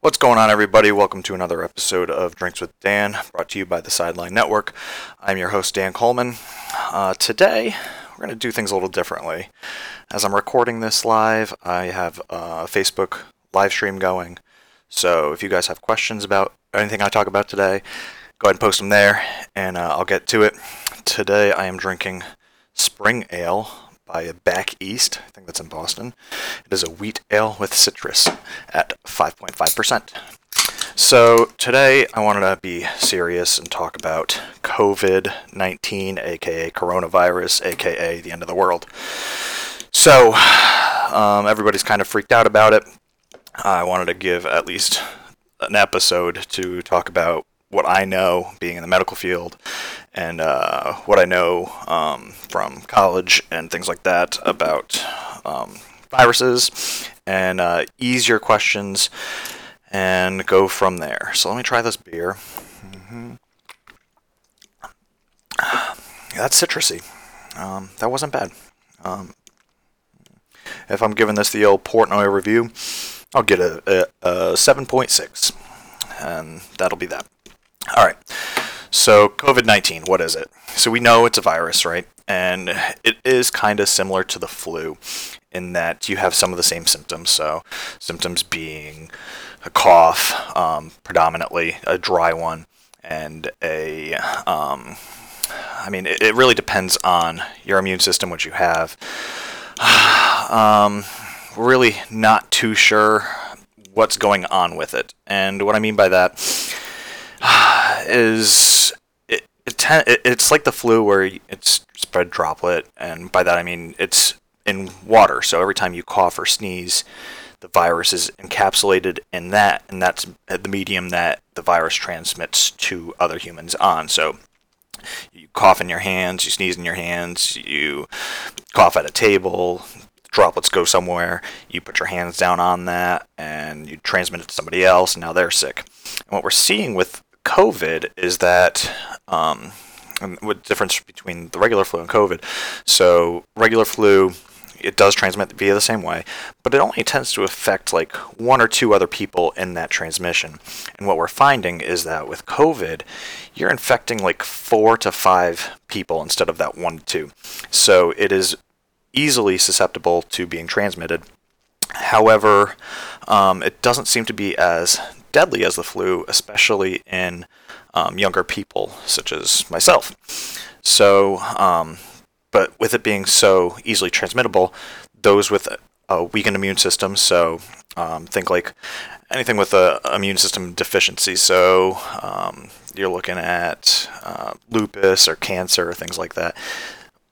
What's going on, everybody? Welcome to another episode of Drinks with Dan, brought to you by the Sideline Network. I'm your host, Dan Coleman. Uh, today, we're going to do things a little differently. As I'm recording this live, I have a Facebook live stream going. So if you guys have questions about anything I talk about today, go ahead and post them there, and uh, I'll get to it. Today, I am drinking Spring Ale by Back East. I think that's in Boston. It is a wheat ale with citrus at 5.5%. So today I wanted to be serious and talk about COVID 19, aka coronavirus, aka the end of the world. So um, everybody's kind of freaked out about it. I wanted to give at least an episode to talk about what I know being in the medical field and uh, what I know um, from college and things like that about um, viruses and uh, ease your questions and go from there. So let me try this beer. Mm-hmm. That's citrusy. Um, that wasn't bad. Um, if I'm giving this the old Portnoy review, I'll get a, a, a 7.6. And that'll be that. All right. So, COVID 19, what is it? So, we know it's a virus, right? And it is kind of similar to the flu in that you have some of the same symptoms. So, symptoms being a cough, um, predominantly a dry one, and a, um, I mean, it, it, really depends on your immune system, what you have. um, really not too sure what's going on with it. And what I mean by that is it, it, it, it's like the flu where it's spread droplet, and by that I mean it's in water. So every time you cough or sneeze, the virus is encapsulated in that, and that's the medium that the virus transmits to other humans on. So you cough in your hands, you sneeze in your hands, you cough at a table, droplets go somewhere, you put your hands down on that, and you transmit it to somebody else, and now they're sick. And what we're seeing with COVID is that um, what difference between the regular flu and COVID? So regular flu, it does transmit via the same way, but it only tends to affect like one or two other people in that transmission. And what we're finding is that with COVID, you're infecting like four to five people instead of that one to two. So it is easily susceptible to being transmitted. However, um, it doesn't seem to be as deadly as the flu, especially in um, younger people, such as myself. So, um, but with it being so easily transmittable, those with a weakened immune system, so um, think like anything with a immune system deficiency. So um, you're looking at uh, lupus or cancer or things like that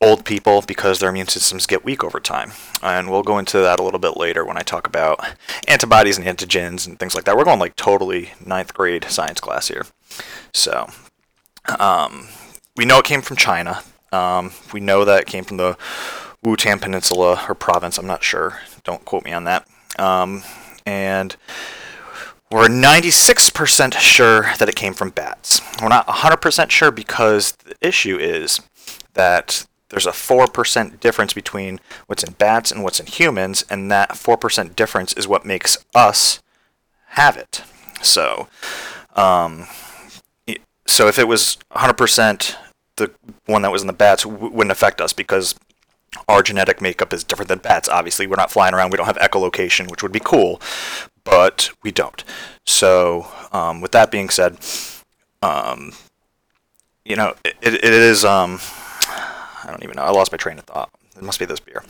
old people because their immune systems get weak over time. And we'll go into that a little bit later when I talk about antibodies and antigens and things like that. We're going like totally ninth grade science class here. So, um, we know it came from China. Um, we know that it came from the Wuhan Peninsula or province. I'm not sure. Don't quote me on that. Um, and we're 96% sure that it came from bats. We're not 100% sure because the issue is that there's a 4% difference between what's in bats and what's in humans, and that 4% difference is what makes us have it. So, um, so if it was 100%, the one that was in the bats wouldn't affect us because our genetic makeup is different than bats. Obviously, we're not flying around. We don't have echolocation, which would be cool, but we don't. So, um, with that being said, um, you know, it, it is. Um, I don't even know. I lost my train of thought. It must be this beer.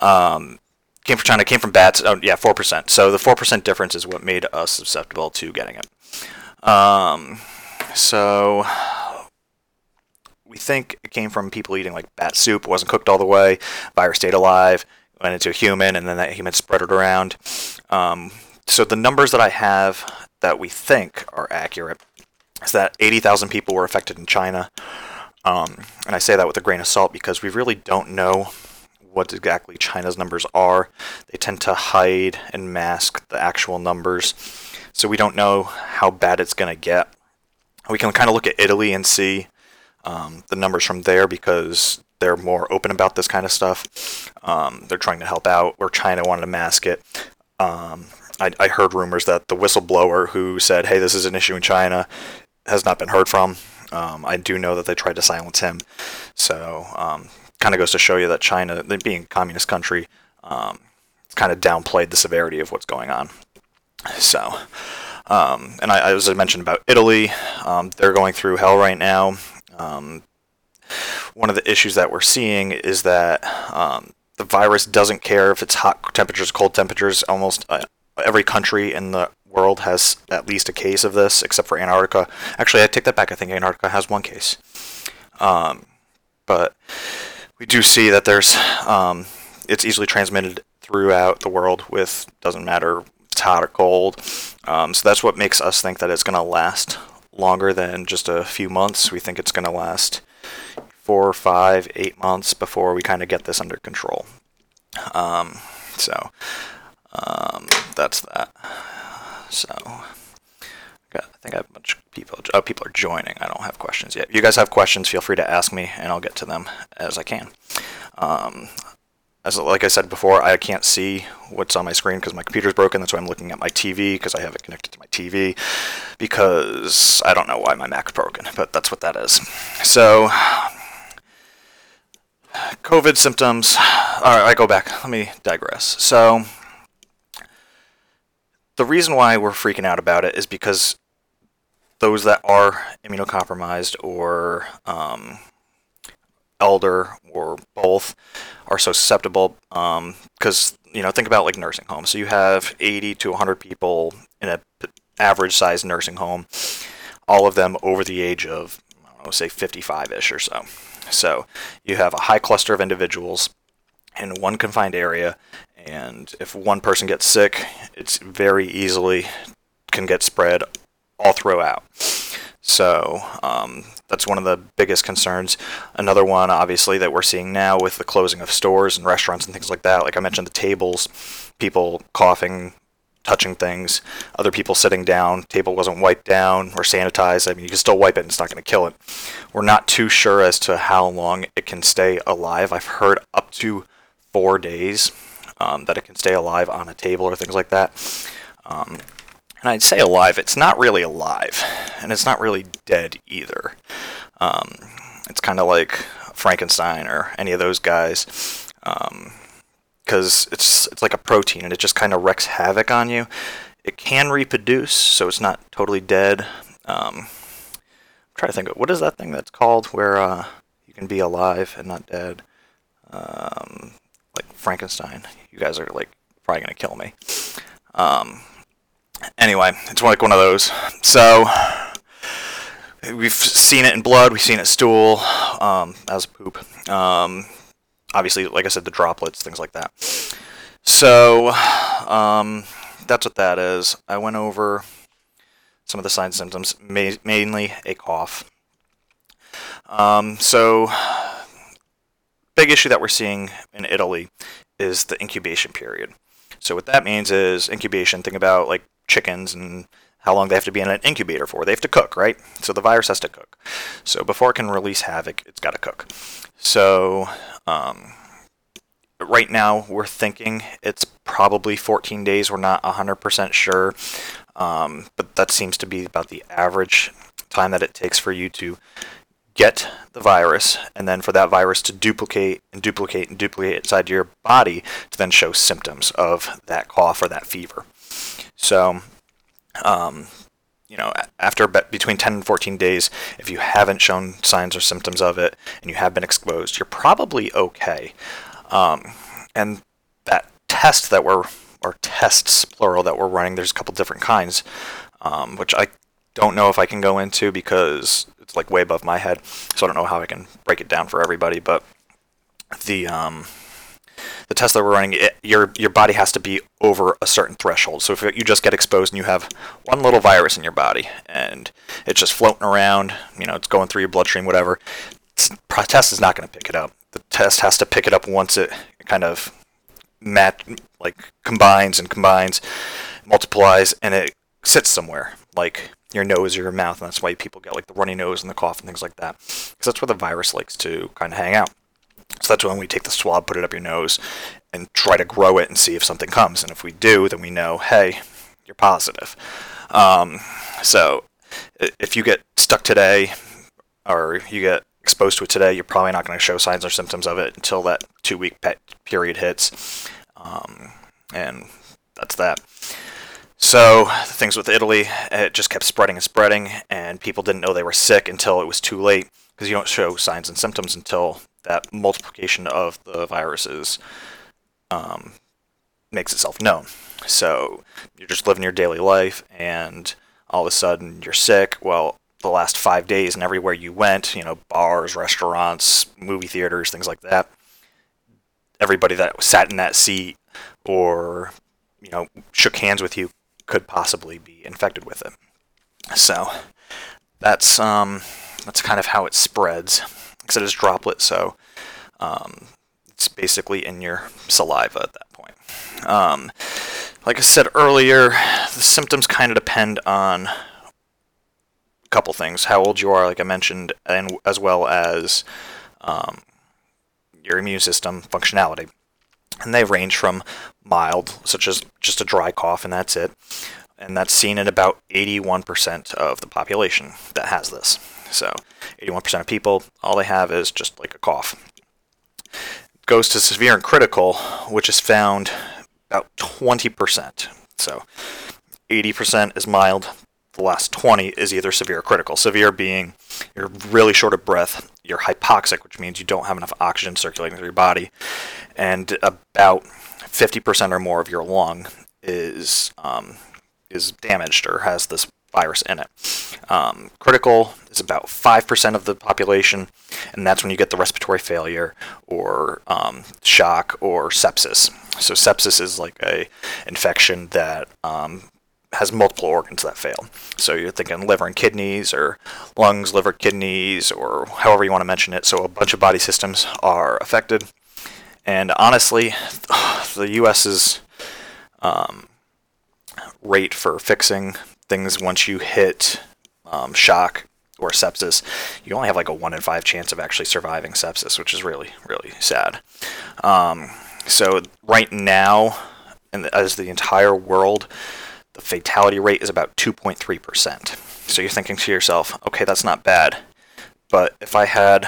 Um, came from China. Came from bats. Oh yeah, four percent. So the four percent difference is what made us susceptible to getting it. Um, so we think it came from people eating like bat soup. Wasn't cooked all the way. Virus stayed alive. Went into a human, and then that human spread it around. Um, so the numbers that I have that we think are accurate is that 80,000 people were affected in China. Um, and I say that with a grain of salt because we really don't know what exactly China's numbers are. They tend to hide and mask the actual numbers. So we don't know how bad it's going to get. We can kind of look at Italy and see um, the numbers from there because they're more open about this kind of stuff. Um, they're trying to help out, where China wanted to mask it. Um, I, I heard rumors that the whistleblower who said, "Hey, this is an issue in China," has not been heard from. Um, I do know that they tried to silence him. So, um, kind of goes to show you that China, being a communist country, um, kind of downplayed the severity of what's going on. So, um, and I, as I mentioned about Italy, um, they're going through hell right now. Um, one of the issues that we're seeing is that the virus doesn't care if it's hot temperatures, cold temperatures. Almost uh, every country in the world has at least a case of this, except for Antarctica. Actually, I take that back. I think Antarctica has one case. Um, but we do see that there's um, it's easily transmitted throughout the world with doesn't matter it's hot or cold. Um, so that's what makes us think that it's going to last longer than just a few months. We think it's going to last four, five, eight months before we kind of get this under control. Um, so um, that's that. So I think I have a bunch of people. Oh, people are joining. I don't have questions yet. If you guys have questions, feel free to ask me, and I'll get to them as I can. Um, as like I said before, I can't see what's on my screen because my computer's broken. That's why I'm looking at my TV because I have it connected to my TV. Because I don't know why my Mac's broken, but that's what that is. So, COVID symptoms. All right, I go back. Let me digress. So, the reason why we're freaking out about it is because those that are immunocompromised or um, elder or both are so susceptible because um, you know think about like nursing homes. So you have 80 to 100 people in a average sized nursing home all of them over the age of I know, say 55ish or so. So you have a high cluster of individuals in one confined area and if one person gets sick it's very easily can get spread all throughout so um, that's one of the biggest concerns. Another one, obviously, that we're seeing now with the closing of stores and restaurants and things like that. Like I mentioned, the tables, people coughing, touching things, other people sitting down, table wasn't wiped down or sanitized. I mean, you can still wipe it and it's not going to kill it. We're not too sure as to how long it can stay alive. I've heard up to four days um, that it can stay alive on a table or things like that. Um, and I'd say alive, it's not really alive, and it's not really dead either. Um, it's kind of like Frankenstein or any of those guys, because um, it's it's like a protein, and it just kind of wreaks havoc on you. It can reproduce, so it's not totally dead. Um, try to think of what is that thing that's called where uh, you can be alive and not dead. Frankenstein. You guys are like probably gonna kill me. Um, anyway, it's like one of those. So we've seen it in blood, we've seen it stool, um, as poop. Um, obviously, like I said, the droplets, things like that. So um, that's what that is. I went over some of the signs and symptoms, ma- mainly a cough. Um, so, big issue that we're seeing in Italy is the incubation period. So what that means is incubation. Think about like chickens and how long they have to be in an incubator for. They have to cook, right? So the virus has to cook. So before it can release havoc, it's got to cook. So um, right now, we're thinking it's probably 14 days. We're not 100% sure, um, but that seems to be about the average time that it takes for you to get the virus, and then for that virus to duplicate and duplicate and duplicate inside your body to then show symptoms of that cough or that fever. So, um, you know, after between 10 and 14 days, if you haven't shown signs or symptoms of it and you have been exposed, you're probably okay. Um, and that test that we're, or tests plural that we're running, there's a couple different kinds, um, which I don't know if I can go into because it's like way above my head, so I don't know how I can break it down for everybody. But the um, the test that we're running, it, your your body has to be over a certain threshold. So if you just get exposed and you have one little virus in your body and it's just floating around, you know, it's going through your bloodstream, whatever, the test is not going to pick it up. The test has to pick it up once it kind of mat like combines and combines, multiplies, and it sits somewhere like your nose or your mouth, and that's why people get like the runny nose and the cough and things like that, because that's where the virus likes to kind of hang out. So that's when we take the swab, put it up your nose, and try to grow it and see if something comes. And if we do, then we know, hey, you're positive. Um, so if you get stuck today, or you get exposed to it today, you're probably not going to show signs or symptoms of it until that two week period hits. Um, and that's that. So, the things with Italy, it just kept spreading and spreading, and people didn't know they were sick until it was too late because you don't show signs and symptoms until that multiplication of the viruses um, makes itself known. So, you're just living your daily life, and all of a sudden you're sick. Well, the last five days and everywhere you went, you know, bars, restaurants, movie theaters, things like that, everybody that sat in that seat or, you know, shook hands with you could possibly be infected with it. So that's um, that's kind of how it spreads. Because it is droplet, so um, it's basically in your saliva at that point. Um, like I said earlier, the symptoms kind of depend on a couple things: how old you are, like I mentioned, and as well as um, your immune system functionality. And they range from mild, such as just a dry cough, and that's it. And that's seen in about 81% of the population that has this. So, 81% of people, all they have is just like a cough. Goes to severe and critical, which is found about 20%. So, 80% is mild, the last 20 is either severe or critical. Severe being you're really short of breath, you're hypoxic, which means you don't have enough oxygen circulating through your body, and about 50% or more of your lung is um, is damaged or has this virus in it. Um, critical is about 5% of the population, and that's when you get the respiratory failure or um, shock or sepsis. So sepsis is like a infection that um, has multiple organs that fail. So you're thinking liver and kidneys, or lungs, liver, kidneys, or however you want to mention it. So a bunch of body systems are affected. And honestly, the U.S.'s um, rate for fixing things once you hit um, shock or sepsis, you only have like a one in five chance of actually surviving sepsis, which is really, really sad. Um, so right now, and as the entire world, the fatality rate is about 2.3%. So you're thinking to yourself, okay, that's not bad. But if I had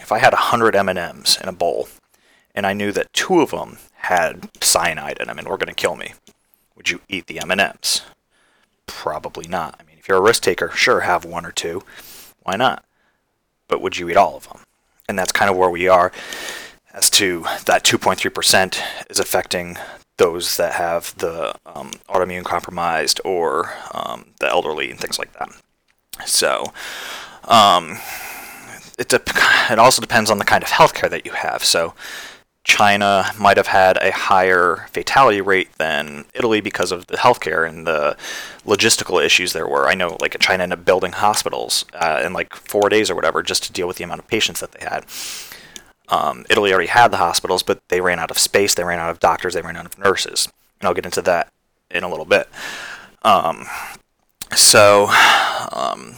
if I had 100 M&Ms in a bowl and I knew that two of them had cyanide in them and were going to kill me, would you eat the M&Ms? Probably not. I mean, if you're a risk taker, sure, have one or two. Why not? But would you eat all of them? And that's kind of where we are as to that 2.3% is affecting those that have the um, autoimmune compromised or um, the elderly and things like that. So, um, it, de- it also depends on the kind of healthcare that you have. So, China might have had a higher fatality rate than Italy because of the healthcare and the logistical issues there were. I know, like China ended up building hospitals uh, in like four days or whatever just to deal with the amount of patients that they had. Um, Italy already had the hospitals, but they ran out of space, they ran out of doctors, they ran out of nurses. And I'll get into that in a little bit. Um, so um,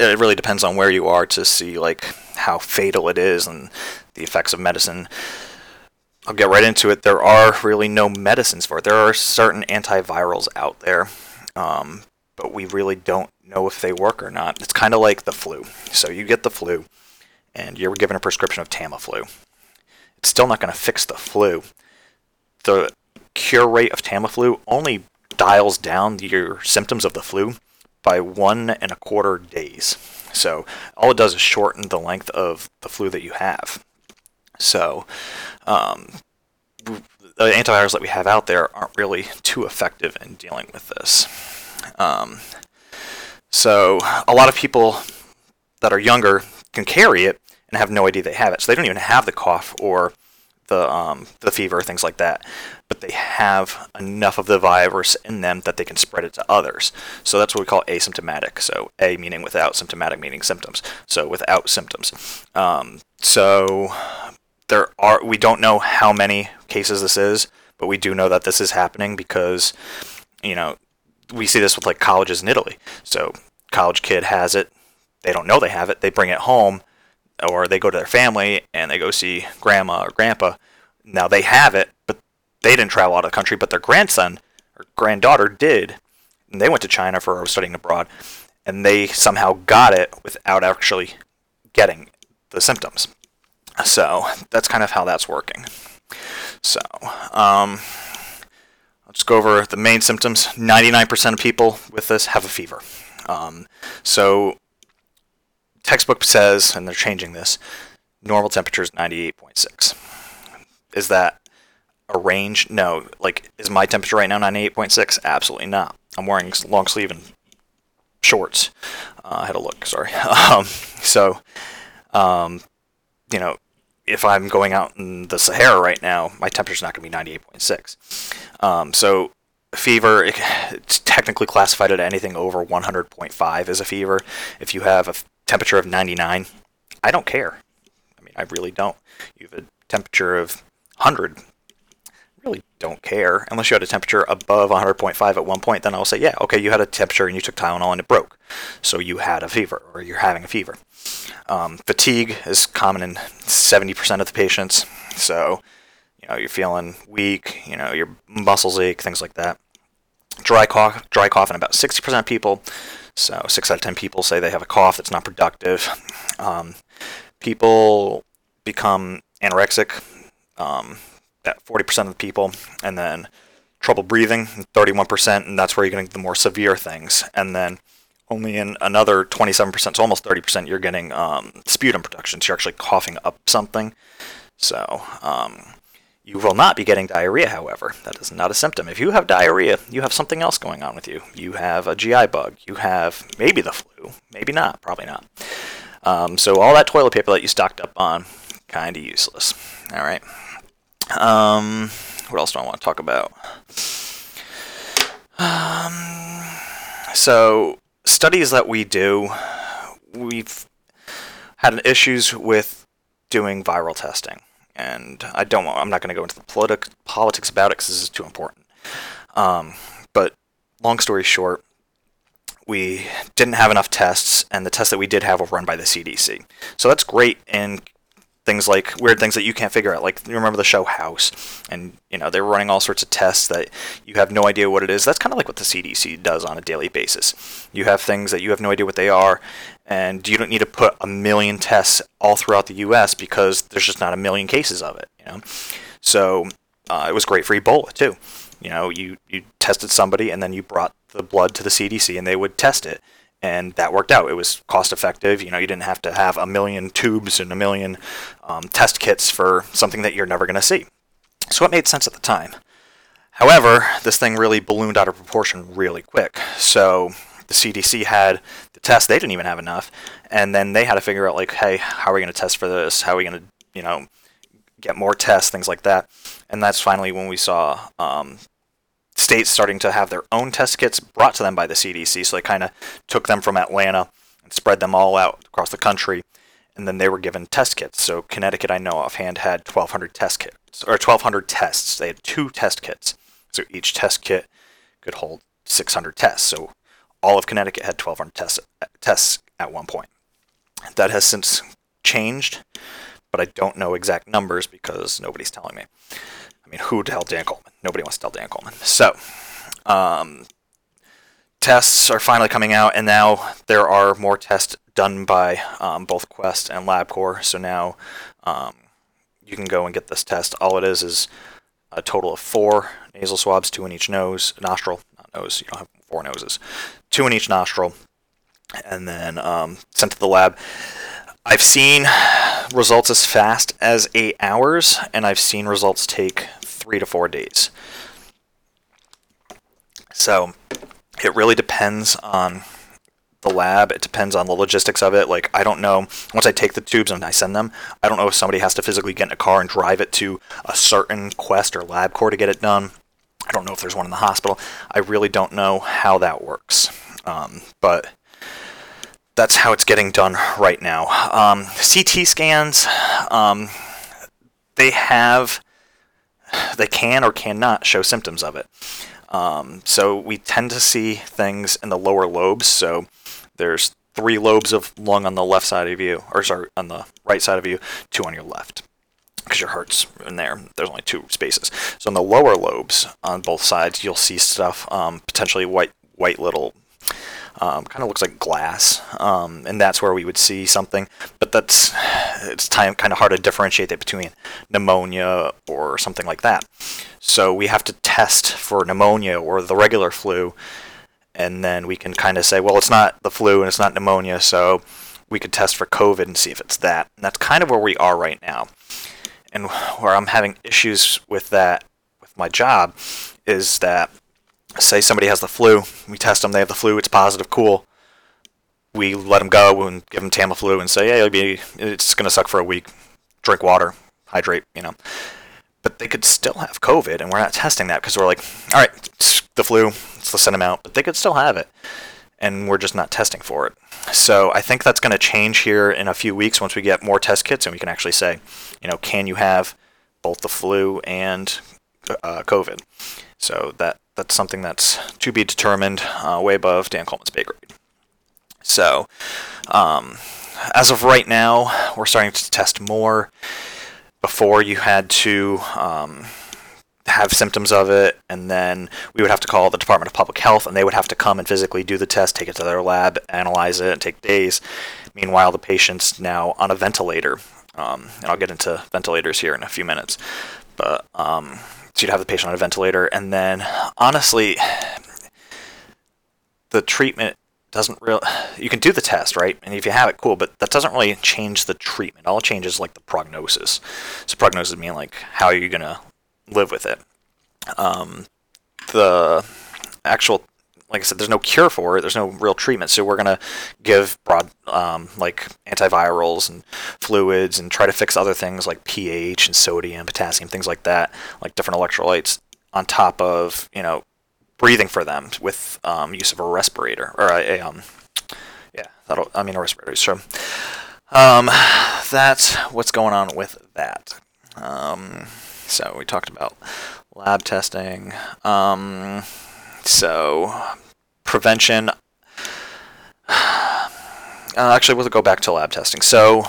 it really depends on where you are to see like how fatal it is and the effects of medicine. I'll get right into it. There are really no medicines for it. There are certain antivirals out there, um, but we really don't know if they work or not. It's kind of like the flu. So you get the flu and you're given a prescription of Tamiflu, it's still not going to fix the flu. The cure rate of Tamiflu only dials down your symptoms of the flu by one and a quarter days. So all it does is shorten the length of the flu that you have. So um, the antivirals that we have out there aren't really too effective in dealing with this. Um, so a lot of people that are younger can carry it, and have no idea they have it. So they don't even have the cough or the um, the fever, things like that. But they have enough of the virus in them that they can spread it to others. So that's what we call asymptomatic. So A meaning without, symptomatic meaning symptoms. So without symptoms. Um, so there are we don't know how many cases this is, but we do know that this is happening because you know we see this with like colleges in Italy. So college kid has it, they don't know they have it, they bring it home or they go to their family and they go see grandma or grandpa. Now they have it, but they didn't travel out of the country, but their grandson or granddaughter did. And they went to China for studying abroad, and they somehow got it without actually getting the symptoms. So that's kind of how that's working. So, um, let's go over the main symptoms. 99% of people with this have a fever. Um, so, textbook says, and they're changing this, normal temperature is 98.6. Is that a range? No. Like, is my temperature right now 98.6? Absolutely not. I'm wearing long sleeve and shorts. Uh, I had a look, sorry. Um, so, um, you know, if I'm going out in the Sahara right now, my temperature's not going to be 98.6. Um, so fever, it's technically classified at anything over 100.5 as a fever. If you have a temperature of 99, I don't care. I mean, I really don't. You have a temperature of 100, really don't care unless you had a temperature above 100.5 at one point. Then I'll say, yeah, okay, you had a temperature and you took Tylenol and it broke, so you had a fever or you're having a fever. Um, fatigue is common in 70% of the patients, so you know you're feeling weak, you know your muscles ache, things like that. Dry cough, dry cough in about 60% of people. So six out of 10 people say they have a cough that's not productive. Um, people become anorexic. Um, at 40% of the people, and then trouble breathing, 31%, and that's where you're getting the more severe things. And then only in another 27%, so almost 30%, you're getting um, sputum production. So you're actually coughing up something. So um, you will not be getting diarrhea, however. That is not a symptom. If you have diarrhea, you have something else going on with you. You have a GI bug. You have maybe the flu. Maybe not. Probably not. Um, so all that toilet paper that you stocked up on, kind of useless. All right. Um, what else do I want to talk about? Um, so studies that we do, we've had issues with doing viral testing, and I don't. Want, I'm not going to go into the politi- politics about it because this is too important. Um, but long story short, we didn't have enough tests, and the tests that we did have were run by the CDC. So that's great in things like weird things that you can't figure out. Like you remember the show House, and you know they're running all sorts of tests that you have no idea what it is. That's kind of like what the CDC does on a daily basis. You have things that you have no idea what they are, and you don't need to put a million tests all throughout the U.S. because there's just not a million cases of it. You know, so uh, it was great for Ebola too. You know, you you tested somebody and then you brought the blood to the CDC and they would test it and that worked out. It was cost effective. You know, you didn't have to have a million tubes and a million um, test kits for something that you're never going to see. So it made sense at the time. However, this thing really ballooned out of proportion really quick. So the CDC had the test; they didn't even have enough, and then they had to figure out like, hey, how are we going to test for this? How are we going to, you know, get more tests, things like that. And that's finally when we saw um, states starting to have their own test kits brought to them by the CDC. So they kind of took them from Atlanta and spread them all out across the country. And then they were given test kits. So Connecticut, I know offhand, had 1,200 test kits, or 1,200 tests. They had two test kits. So each test kit could hold 600 tests. So all of Connecticut had 1,200 tests, tests at one point. That has since changed, but I don't know exact numbers because nobody's telling me. I mean, who the tell Dan Coleman? Nobody wants to tell Dan Coleman. So, um, tests are finally coming out, and now there are more tests done by um, both Quest and LabCorp. So now um, you can go and get this test. All it is is a total of four nasal swabs, two in each nose, nostril, not nose. You don't have four noses, two in each nostril, and then um, sent to the lab. I've seen results as fast as eight hours, and I've seen results take three to four days. So it really depends on the lab. It depends on the logistics of it. Like, I don't know. Once I take the tubes and I send them, I don't know if somebody has to physically get in a car and drive it to a certain Quest or LabCorp to get it done. I don't know if there's one in the hospital. I really don't know how that works. Um, but that's how it's getting done right now. Um, CT scans, um, they have, they can or cannot show symptoms of it. Um, so we tend to see things in the lower lobes. So there's three lobes of lung on the left side of you, or sorry, on the right side of you, two on your left because your heart's in there. There's only two spaces. So in the lower lobes on both sides, you'll see stuff um, potentially white, white little, um, kind of looks like glass, um, and that's where we would see something. But that's it's time kind of hard to differentiate that between pneumonia or something like that. So we have to test for pneumonia or the regular flu, and then we can kind of say, well, it's not the flu and it's not pneumonia, so we could test for COVID and see if it's that. And that's kind of where we are right now and where I'm having issues with that with my job is that say somebody has the flu, we test them, they have the flu, it's positive, cool. We let them go and give them Tamiflu and say, yeah, be, it's going to suck for a week. Drink water, hydrate, you know. But they could still have COVID, and we're not testing that because we're like, all right, the flu, let's send them out. But they could still have it, and we're just not testing for it. So I think that's going to change here in a few weeks once we get more test kits and we can actually say, you know, can you have both the flu and uh, COVID? So that that's something that's to be determined, uh, way above Dan Coleman's pay grade. So um, as of right now, we're starting to test more. Before you had to um, have symptoms of it, and then we would have to call the Department of Public Health, and they would have to come and physically do the test, take it to their lab, analyze it, and take days. Meanwhile, the patient's now on a ventilator, um, and I'll get into ventilators here in a few minutes. But um, so you'd have the patient on a ventilator, and then honestly, the treatment doesn't really. You can do the test, right? And if you have it, cool. But that doesn't really change the treatment. All it changes like the prognosis. So prognosis mean like how are you gonna live with it. Um, the actual, like I said, there's no cure for it. There's no real treatment. So we're gonna give broad, um, like antivirals and fluids, and try to fix other things like pH and sodium, potassium, things like that, like different electrolytes, on top of you know breathing for them with um, use of a respirator or a, a um, yeah, that'll I mean a respirator. So um, that's what's going on with that. Um, so we talked about lab testing. Um, so prevention. Uh, actually, we'll go back to lab testing. So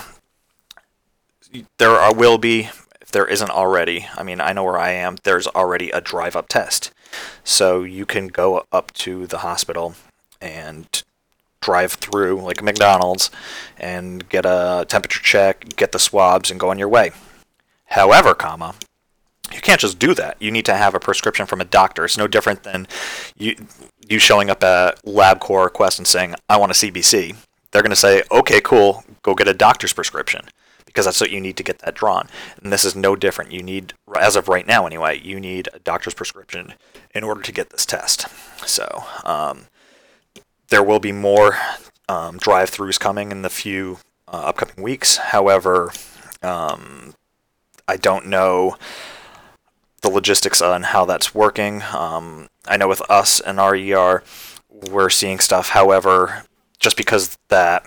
there are, will be, if there isn't already, I mean, I know where I am, there's already a drive up test. So you can go up to the hospital and drive through, like McDonald's, and get a temperature check, get the swabs, and go on your way. However, comma, you can't just do that. You need to have a prescription from a doctor. It's no different than you you showing up at LabCorp or Quest and saying, "I want a CBC." They're going to say, "Okay, cool. Go get a doctor's prescription." Because that's what you need to get that drawn. And this is no different. You need, as of right now anyway, you need a doctor's prescription in order to get this test. So um, there will be more um, drive-throughs coming in the few uh, upcoming weeks. However, um, I don't know the logistics on how that's working. Um, I know with us and our ER, we're seeing stuff. However, just because that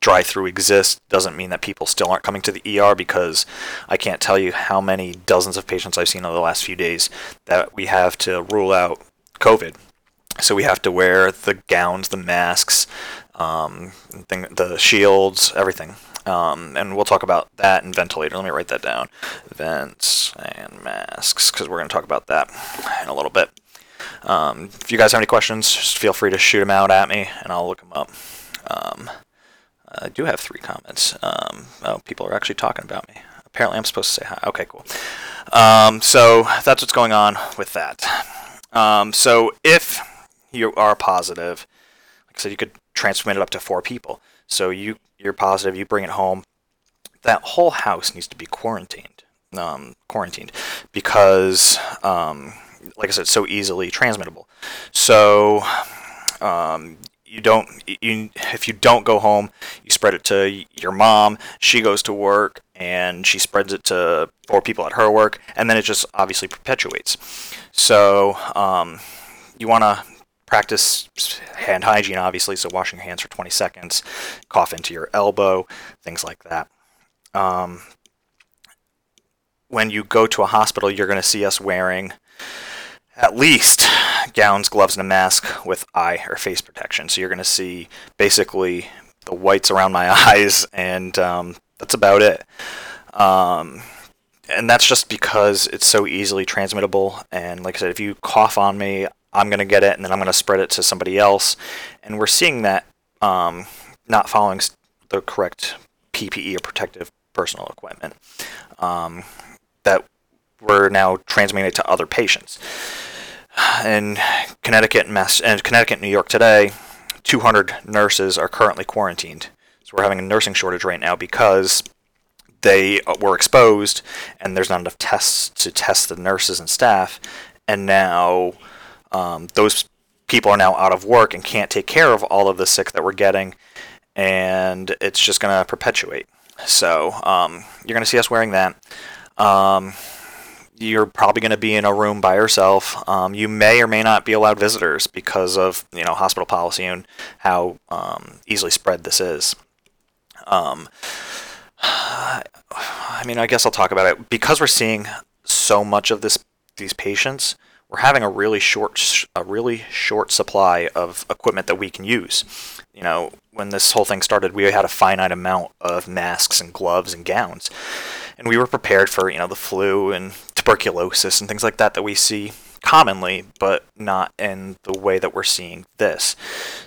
drive through exists doesn't mean that people still aren't coming to the ER because I can't tell you how many dozens of patients I've seen over the last few days that we have to rule out COVID. So we have to wear the gowns, the masks, um, thing, the shields, everything. Um, and we'll talk about that and ventilator. Let me write that down. Vents and masks, because we're going to talk about that in a little bit. Um, if you guys have any questions, just feel free to shoot them out at me, and I'll look them up. Um, I do have three comments. Um, oh, people are actually talking about me. Apparently, I'm supposed to say hi. Okay, cool. Um, so that's what's going on with that. Um, so if you are positive, like I said, you could transmit it up to four people. So you you're positive, you bring it home. That whole house needs to be quarantined, um, quarantined, because um, like I said, so easily transmittable. So um, you don't you if you don't go home, you spread it to your mom. She goes to work and she spreads it to four people at her work, and then it just obviously perpetuates. So um, you want to practice hand hygiene, obviously, so washing your hands for 20 seconds, cough into your elbow, things like that. Um, when you go to a hospital, you're going to see us wearing at least gowns, gloves, and a mask with eye or face protection. So you're going to see basically the whites around my eyes, and um, that's about it. Um, and that's just because it's so easily transmittable. And like I said, if you cough on me, I'm going to get it, and then I'm going to spread it to somebody else. And we're seeing that um, not following the correct PPE or protective personal equipment um, that we're now transmitting it to other patients. In Connecticut and Mass and Connecticut, New York today, 200 nurses are currently quarantined. So we're having a nursing shortage right now because they were exposed and there's not enough tests to test the nurses and staff, and now um, those people are now out of work and can't take care of all of the sick that we're getting, and it's just going to perpetuate. So um, you're going to see us wearing that. Um, you're probably going to be in a room by yourself. Um, you may or may not be allowed visitors because of you know hospital policy and how um, easily spread this is. Um, I mean, I guess I'll talk about it because we're seeing so much of this these patients. We're having a really short a really short supply of equipment that we can use. You know, when this whole thing started, we had a finite amount of masks and gloves and gowns, and we were prepared for you know the flu and tuberculosis and things like that that we see commonly, but not in the way that we're seeing this.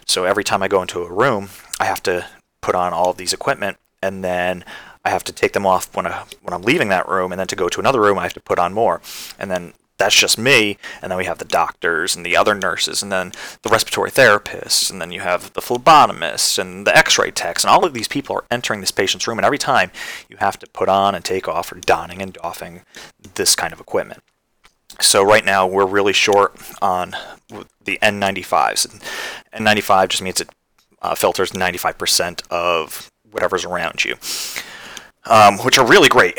So every time I go into a room, I have to put on all of these equipment and then I have to take them off when I when I'm leaving that room, and then to go to another room, I have to put on more, and then that's just me, and then we have the doctors and the other nurses, and then the respiratory therapists, and then you have the phlebotomists and the X-ray techs, and all of these people are entering this patient's room, and every time you have to put on and take off or donning and doffing this kind of equipment. So right now we're really short on the N95s. N95 just means it uh, filters 95% of whatever's around you, um, which are really great.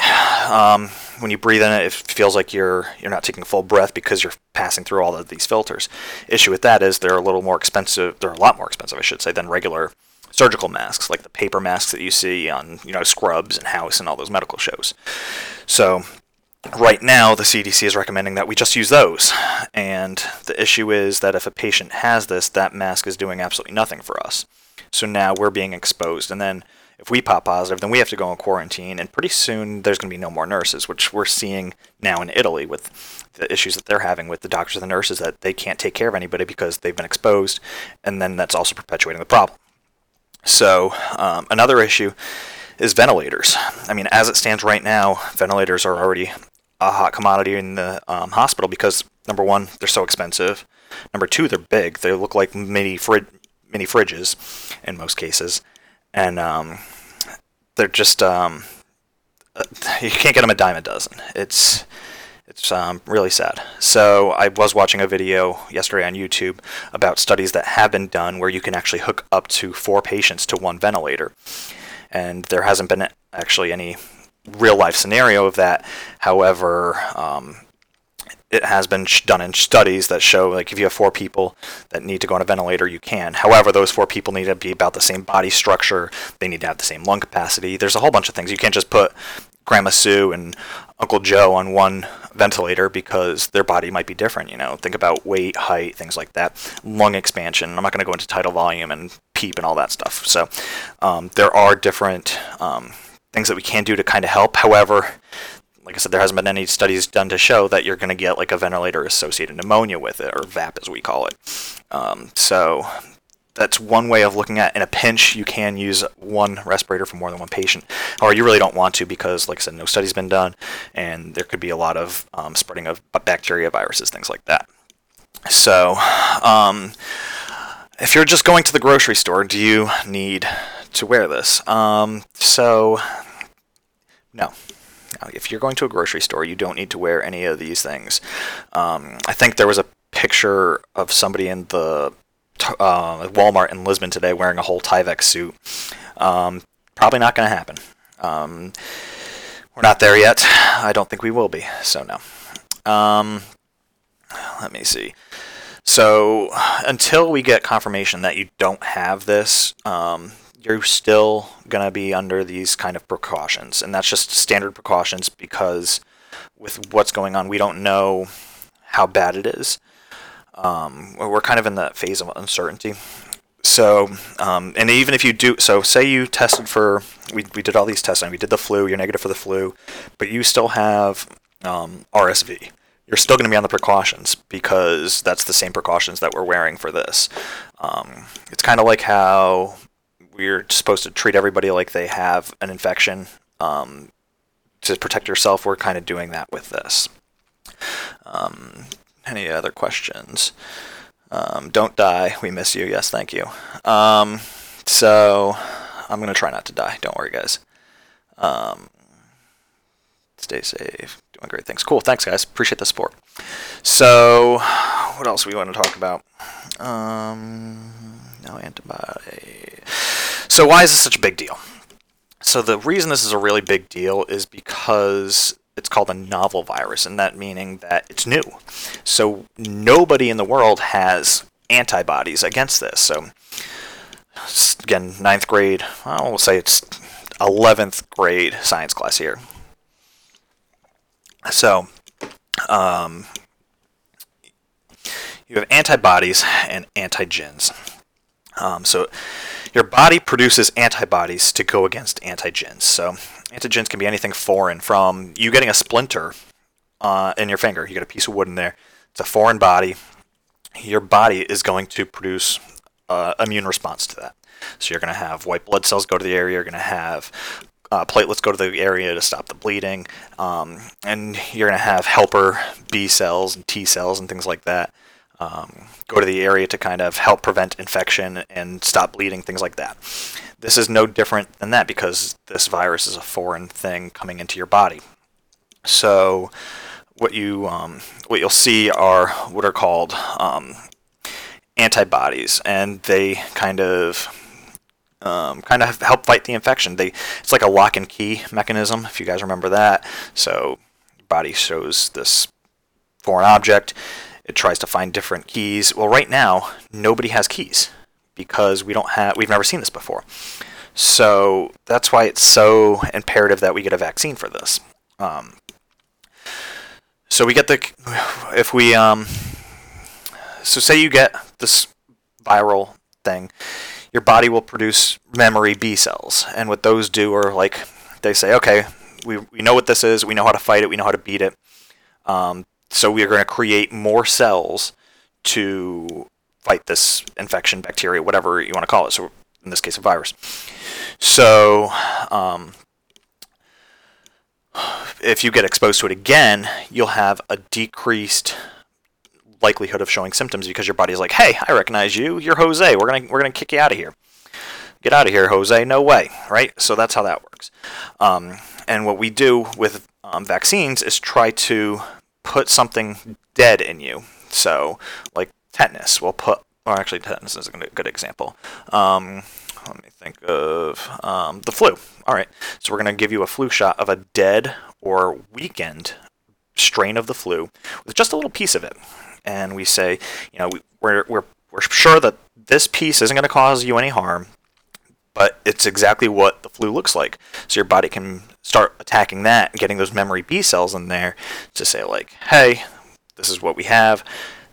Um, when you breathe in it, it feels like you're you're not taking a full breath because you're passing through all of these filters. Issue with that is they're a little more expensive. They're a lot more expensive, I should say, than regular surgical masks, like the paper masks that you see on you know Scrubs and House and all those medical shows. So right now the CDC is recommending that we just use those. And the issue is that if a patient has this, that mask is doing absolutely nothing for us. So now we're being exposed, and then if we pop positive, then we have to go in quarantine, and pretty soon there's going to be no more nurses, which we're seeing now in Italy with the issues that they're having with the doctors and the nurses that they can't take care of anybody because they've been exposed, and then that's also perpetuating the problem. So um, another issue is ventilators. I mean, as it stands right now, ventilators are already a hot commodity in the um, hospital because number one, they're so expensive. Number two, they're big. They look like mini frid- mini fridges in most cases and um, they're just um, you can't get them a dime a dozen. It's it's um, really sad. So I was watching a video yesterday on YouTube about studies that have been done where you can actually hook up to four patients to one ventilator, and there hasn't been actually any real life scenario of that. However, um, it has been done in studies that show like if you have four people that need to go on a ventilator you can. However those four people need to be about the same body structure. They need to have the same lung capacity. There's a whole bunch of things. You can't just put grandma sue and uncle joe on one ventilator because their body might be different you know? Think about weight height things like that. Lung expansion. I'm not going to go into tidal volume and PEEP and all that stuff. So um, there are different um, things that we can do to kind of help. However like I said, there hasn't been any studies done to show that you're going to get like a ventilator associated pneumonia with it, or VAP as we call it. Um, so that's one way of looking at in a pinch you can use one respirator for more than one patient. Or you really don't want to because like i said no study's been done and there could be a lot of um, spreading of bacteria viruses things like that. So um, if you're just going to the grocery store do you need to wear this? Um, so no if you're going to a grocery store, you don't need to wear any of these things. Um, I think there was a picture of somebody in the uh, Walmart in Lisbon today wearing a whole Tyvek suit. Um, probably not going to happen. Um, we're not there yet. I don't think we will be. So no. Um, let me see. So until we get confirmation that you don't have this, um, you're still going to be under these kind of precautions. And that's just standard precautions because with what's going on, we don't know how bad it is. Um, we're kind of in that phase of uncertainty. So, um, and even if you do, so say you tested for, we, we did all these tests and we did the flu, you're negative for the flu, but you still have um, RSV. You're still going to be on the precautions because that's the same precautions that we're wearing for this. Um, it's kind of like how we're supposed to treat everybody like they have an infection um, to protect yourself. We're kind of doing that with this. Um, any other questions? Um, don't die. We miss you. Yes, thank you. Um, so I'm gonna try not to die. Don't worry, guys. Um, stay safe. Doing great things. Cool. Thanks, guys. Appreciate the support. So, what else we want to talk about? Um, no antibody. So, why is this such a big deal? So, the reason this is a really big deal is because it's called a novel virus, and that meaning that it's new. So nobody in the world has antibodies against this. So again, ninth grade, I will say it's 11th grade science class here. So um, you have antibodies and antigens. Um, so your body produces antibodies to go against antigens. So Antigens can be anything foreign, from you getting a splinter uh, in your finger. You get a piece of wood in there. It's a foreign body. Your body is going to produce uh, immune response to that. So you're going to have white blood cells go to the area. You're going to have uh, platelets go to the area to stop the bleeding, um, and you're going to have helper B cells and T cells and things like that um, go to the area to kind of help prevent infection and stop bleeding, things like that. This is no different than that because this virus is a foreign thing coming into your body. So, what you um, what you'll see are what are called um, antibodies, and they kind of um, kind of help fight the infection. They it's like a lock and key mechanism, if you guys remember that. So, body shows this foreign object it tries to find different keys. Well, right now, nobody has keys because we don't have we've never seen this before. So that's why it's so imperative that we get a vaccine for this. Um, so we get the if we um, so say you get this viral thing, your body will produce memory B cells, and what those do are like they say, okay, we we know what this is, we know how to fight it, we know how to beat it. Um, so we are going to create more cells to fight this infection, bacteria, whatever you want to call it. So in this case, a virus. So um, if you get exposed to it again, you'll have a decreased likelihood of showing symptoms because your body's like, "Hey, I recognize you. You're Jose. We're gonna we're gonna kick you out of here. Get out of here, Jose. No way." Right? So that's how that works. Um, and what we do with um, vaccines is try to put something dead in you. So, like tetanus, we'll put, or actually, tetanus is a good example. Um, let me think of um, the flu. All right, so we're going to give you a flu shot of a dead or weakened strain of the flu with just a little piece of it. And we say, you know, we, we're, we're, we're sure that this piece isn't going to cause you any harm, but it's exactly what the flu looks like. So your body can start attacking that and getting those memory B cells in there to say like, hey, this is what we have,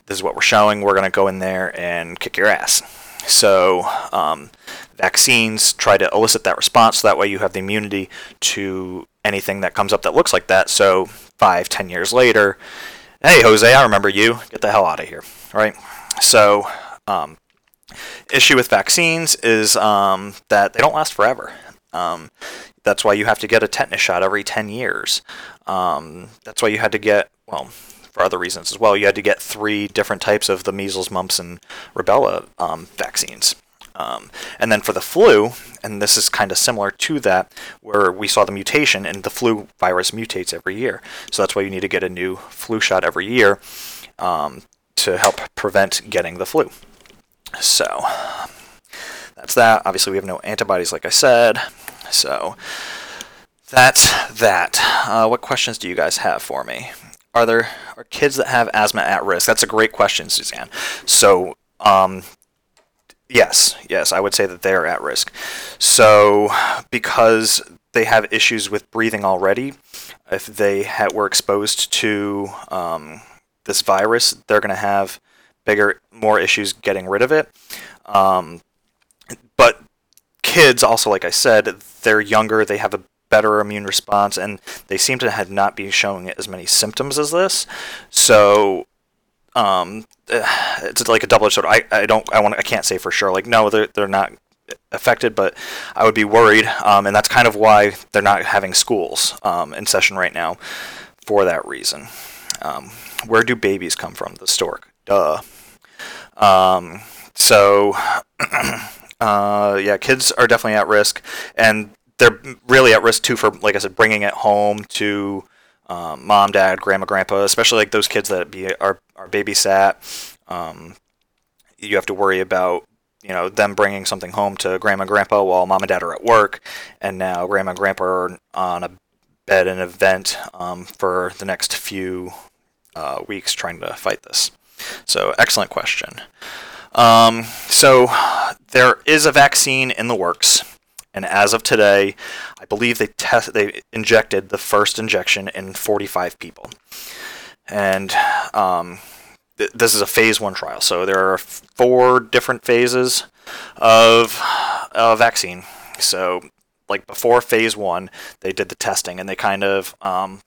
this is what we're showing. We're to go in there and kick your ass. So um, vaccines try to elicit that response. So that way you have the immunity to anything that comes up that looks like that. So five, ten years later, hey Jose, I remember you. Get the hell out of here, right? So um, issue with vaccines is um, that they don't last forever. Um, that's why you have to get a tetanus shot every 10 years. Um, that's why you had to get, well, for other reasons as well, you had to get three different types of the measles, mumps, and rubella um, vaccines. Um, and then for the flu, and this is kind of similar to that, where we saw the mutation, and the flu virus mutates every year. So that's why you need to get a new flu shot every year um, to help prevent getting the flu. So that's that. Obviously, we have no antibodies, like I said. So that's that. Uh, what questions do you guys have for me? Are there are kids that have asthma at risk? That's a great question, Suzanne. So, um, yes, yes, I would say that they are at risk. So, because they have issues with breathing already, if they were exposed to um, this virus, they're going to have bigger, more issues getting rid of it. Um, kids, also, like I said, they're younger, they have a better immune response, and they seem to have not be showing as many symptoms as this. So, um, it's like a double-edged sword. I, I don't I want I can't say for sure. Like no, they're they're not affected, but I would be worried, um, and that's kind of why they're not having schools um, in session right now, for that reason. Um, where do babies come from? The stork. Duh. Um, so, uh, yeah, kids are definitely at risk, and they're really at risk too for, like I said, bringing it home to um, mom, dad, grandma, grandpa, especially like those kids that be are are babysat. Um, you have to worry about you know them bringing something home to grandma and grandpa while mom and dad are at work, and now grandma and grandpa are on a bed and event um, for the next few uh, weeks trying to fight this. So excellent question. Um, so there is a vaccine in the works, and as of today, I believe they test they injected the first injection in 45 people, and um, this is a phase one trial. So there are four different phases of a vaccine. So like before phase one, they did the testing and they kind of um,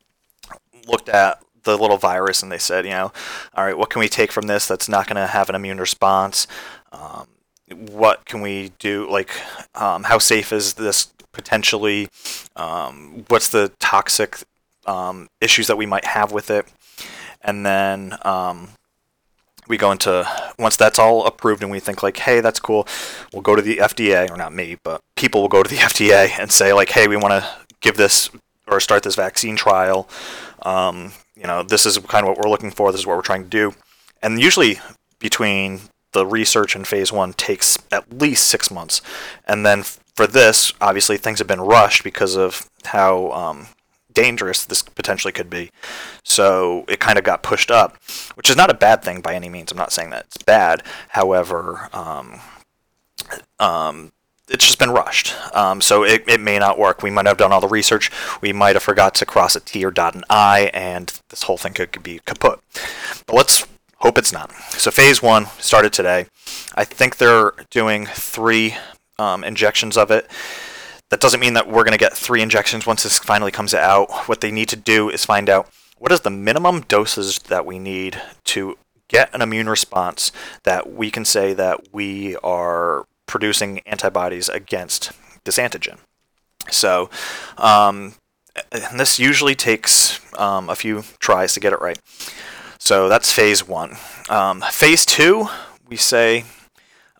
looked at the little virus and they said, you know, all right, what can we take from this that's not going to have an immune response? Um, what can we do? Like, um, how safe is this potentially? Um, what's the toxic um, issues that we might have with it? And then um, we go into once that's all approved and we think like hey that's cool we'll go to the fda or not me but people will go to the fda and say like hey we want to give this or start this vaccine trial um, you know this is kind of what we're looking for this is what we're trying to do and usually between the research in phase one takes at least six months and then for this obviously things have been rushed because of how um, dangerous this potentially could be. So it kind of got pushed up, which is not a bad thing by any means. I'm not saying that it's bad. However, um, um, it's just been rushed. Um, so it, it may not work. We might have done all the research. We might have forgot to cross a T or dot an I, and this whole thing could, could be kaput. But let's hope it's not. So phase one started today. I think they're doing three um, injections of it. That doesn't mean that we're going to get three injections once this finally comes out. What they need to do is find out what is the minimum doses that we need to get an immune response that we can say that we are producing antibodies against this antigen. So, um, this usually takes um, a few tries to get it right. So that's phase one. Um, phase two, we say,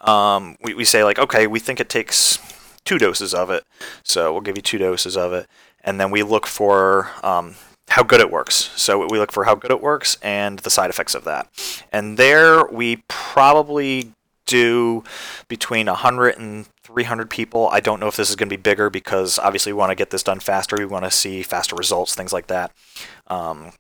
um, we, we say like, okay, we think it takes two doses of it. So we'll give you two doses of it, and then we look for um, how good it works. So we look for how good it works and the side effects of that. And there we probably do between 100 and 300 people. I don't know if this is going to be bigger because obviously we want to get this done faster. We want to see faster results, things like that. Because um,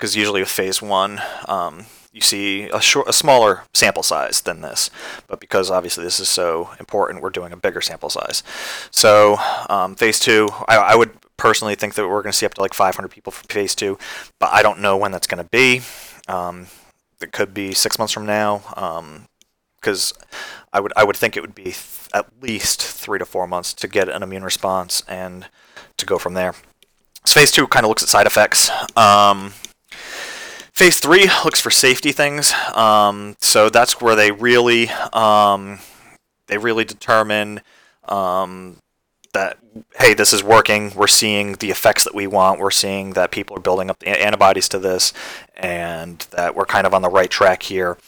usually with phase one, um, you see a, short, a smaller sample size than this. But because obviously this is so important, we're doing a bigger sample size. So um, phase two, I, I, would personally think that we're going to see up to like 500 people for phase two, but I don't know when that's going to be. Um, it could be six months from now, because I would I would think it would be th- at least three to four months to get an immune response and to go from there. So phase two kind of looks at side effects. Um, Phase three looks for safety things. Um, so that's where they really um, they really determine um, that hey, this is working. We're seeing the effects that we want. We're seeing that people are building up antibodies to this, and that we're kind of on the right track here.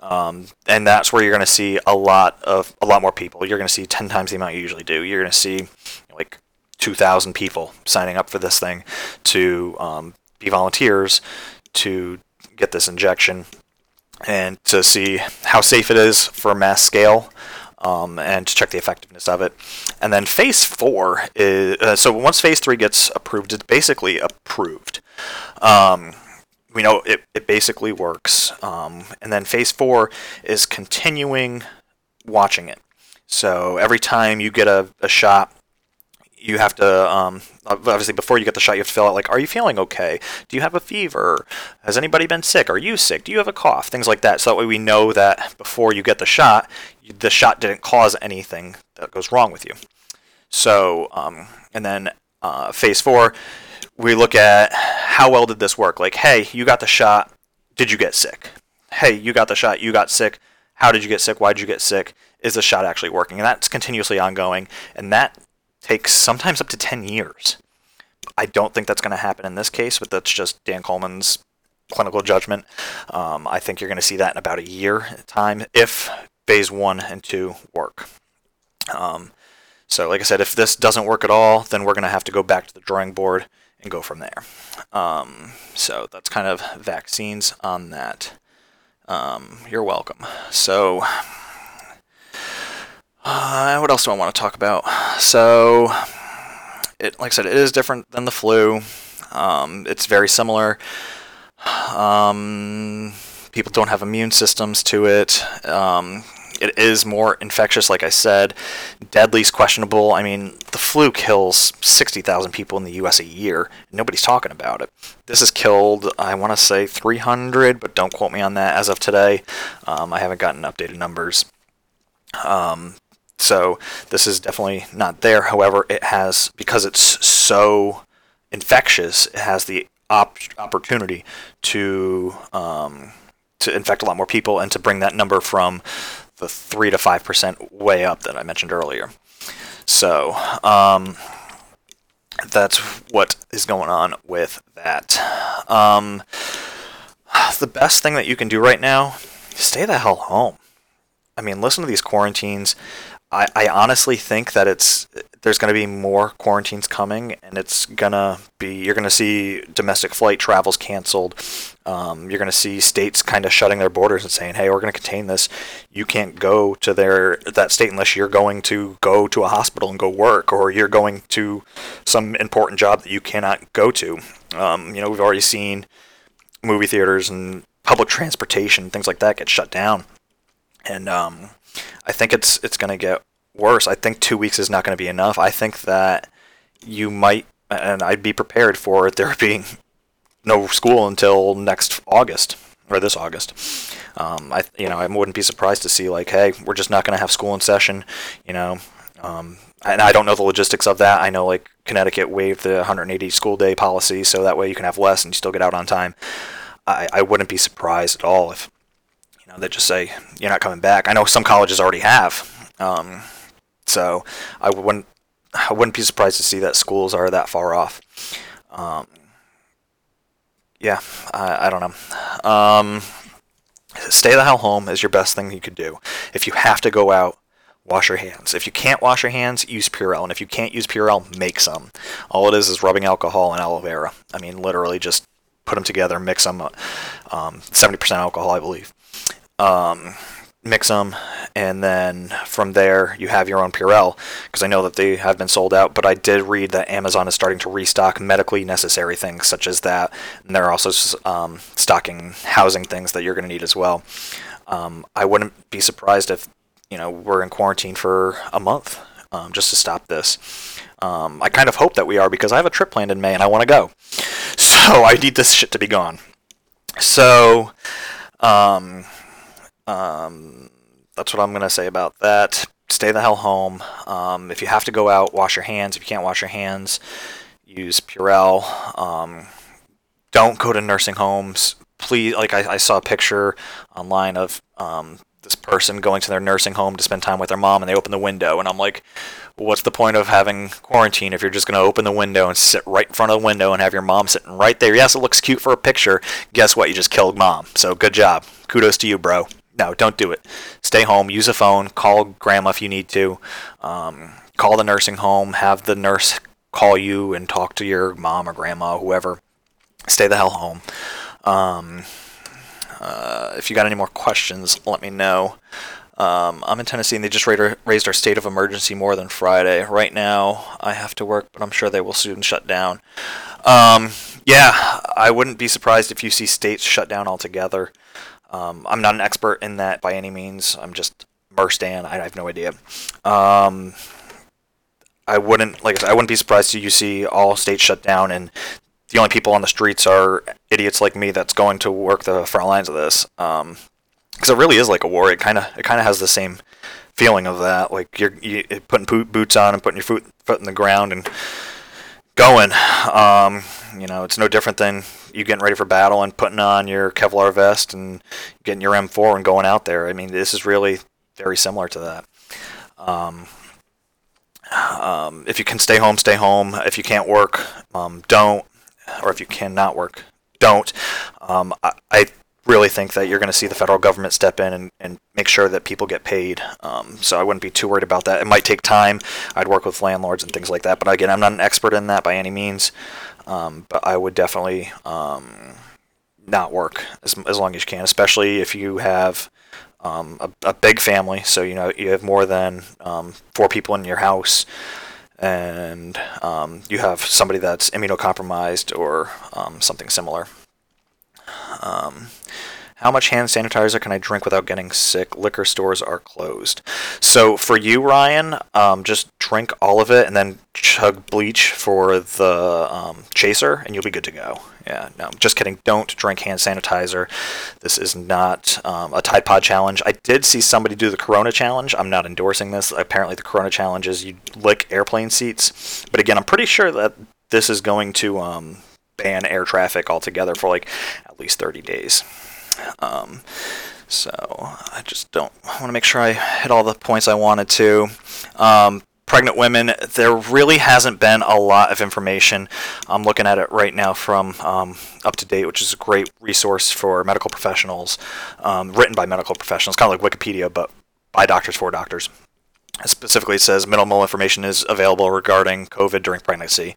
Um, and that's where you're going to see a lot of a lot more people. You're going to see ten times the amount you usually do. You're going to see like 2,000 people signing up for this thing to um, be volunteers to get this injection and to see how safe it is for mass scale um, and to check the effectiveness of it. And then phase four is uh, so once phase three gets approved, it's basically approved. Um, we know it, it basically works. Um, and then phase four is continuing watching it. So every time you get a, a shot, you have to um, obviously before you get the shot you have to fill out like are you feeling okay do you have a fever has anybody been sick are you sick do you have a cough things like that so that way we know that before you get the shot the shot didn't cause anything that goes wrong with you. So, um, and then uh, phase four, we look at how well did this work? Like, hey, you got the shot. Did you get sick? Hey, you got the shot. You got sick. How did you get sick? Why did you get sick? Is the shot actually working? And that's continuously ongoing. And that takes sometimes up to 10 years. I don't think that's going to happen in this case, but that's just Dan Coleman's clinical judgment. Um, I think you're going to see that in about a year time if phase one and two work. Um, so, like I said, if this doesn't work at all, then we're going to have to go back to the drawing board and go from there. Um, so that's kind of vaccines on that. Um, you're welcome. So, uh, what else do I want to talk about? So, it, like I said, it is different than the flu. Um, it's very similar. Um, people don't have immune systems to it. It is more infectious, like I said. Deadly's questionable. I mean, the flu kills 60,000 people in the U.S. a year. Nobody's talking about it. This has killed, I want to say 300, but don't quote me on that as of today. Um, I haven't gotten updated numbers. Um, so this is definitely not there. However, it has, because it's so infectious, it has the op- opportunity to um, to infect a lot more people and to bring that number from the three to five percent way up that I mentioned earlier. So um, that's what is going on with that. Um, the best thing that you can do right now, stay the hell home. I mean, listen to these quarantines. I, I honestly think that it's there's going to be more quarantines coming, and it's gonna be you're going to see domestic flight travels canceled. Um, you're going to see states kind of shutting their borders and saying, "Hey, we're going to contain this. You can't go to their that state unless you're going to go to a hospital and go work, or you're going to some important job that you cannot go to." Um, you know, we've already seen movie theaters and public transportation, things like that, get shut down, and um, I think it's it's going to get worse. I think two weeks is not going to be enough. I think that you might, and I'd be prepared for there being no school until next August or this August. Um, I you know I wouldn't be surprised to see like, hey, we're just not going to have school in session. You know, um, and I don't know the logistics of that. I know like Connecticut waived the 180 school day policy, so that way you can have less and you still get out on time. I, I wouldn't be surprised at all if you know they just say you're not coming back. I know some colleges already have. Um, so I wouldn't I wouldn't be surprised to see that schools are that far off. Um, yeah, I, I don't know. Um, stay the hell home is your best thing you could do. If you have to go out, wash your hands. If you can't wash your hands, use Purell. And if you can't use Purell, make some. All it is is rubbing alcohol and aloe vera. I mean, literally just put them together, mix them. Um, 70% alcohol, I believe. Mix them, and then from there you have your own Purell. Because I know that they have been sold out, but I did read that Amazon is starting to restock medically necessary things such as that, and they're also um, stocking housing things that you're going to need as well. Um, I wouldn't be surprised if you know we're in quarantine for a month um, just to stop this. Um, I kind of hope that we are because I have a trip planned in May and I want to go, so I need this shit to be gone. So. Um, um, that's what I'm going to say about that. Stay the hell home. Um, if you have to go out, wash your hands. If you can't wash your hands, use Purell. Um, don't go to nursing homes. Please, like I, I saw a picture online of um, this person going to their nursing home to spend time with their mom, and they open the window, and I'm like, what's the point of having quarantine if you're just going to open the window and sit right in front of the window and have your mom sitting right there? Yes, it looks cute for a picture. Guess what? You just killed mom. So good job. Kudos to you, bro no, don't do it. Stay home. Use a phone. Call grandma if you need to. Um, call the nursing home. Have the nurse call you and talk to your mom or grandma, whoever. Stay the hell home. Um, uh, if you got any more questions, let me know. Um, I'm in Tennessee and they just raised our state of emergency more than Friday. Right now, I have to work, but I'm sure they will soon shut down. Um, yeah, I wouldn't be surprised if you see states shut down altogether. Um, I'm not an expert in that by any means. I'm just Merstan. I have no idea. Um, I wouldn't like I wouldn't be surprised to you see all states shut down and the only people on the streets are idiots like me that's going to work the front lines of this. Because um, it really is like a war. It kind of it kind of has the same feeling of that. Like you're you, putting boots on and putting your foot foot in the ground and going. Um, you know, it's no different than you getting ready for battle and putting on your Kevlar vest and getting your M4 and going out there. I mean, this is really very similar to that. Um, um, if you can stay home, stay home. If you can't work, um, don't. Or if you cannot work, don't. Um, I, I, really think that you're going to see the federal government step in and, and make sure that people get paid. Um, so I wouldn't be too worried about that. It might take time. I'd work with landlords and things like that. But again, I'm not an expert in that by any means. Um, but I would definitely um, not work as, as long as you can, especially if you have um, a, a, big family. So you know you have more than um, four people in your house, and um, you have somebody that's immunocompromised or um, something similar. How much hand sanitizer can I drink without getting sick? Liquor stores are closed. So for you, Ryan, um, just drink all of it and then chug bleach for the um, chaser, and you'll be good to go. Yeah, no, just kidding. Don't drink hand sanitizer. This is not um, a Tide Pod challenge. I did see somebody do the Corona challenge. I'm not endorsing this. Apparently, the Corona challenge is you lick airplane seats. But again, I'm pretty sure that this is going to um, ban air traffic altogether for like at least 30 days. Um, so I just don't want to make sure I hit all the points I wanted to. Um, pregnant women, there really hasn't been a lot of information. I'm looking at it right now from um, UpToDate, which is a great resource for medical professionals, um, written by medical professionals, kind of like Wikipedia, but by doctors for doctors specifically says minimal information is available regarding COVID during pregnancy.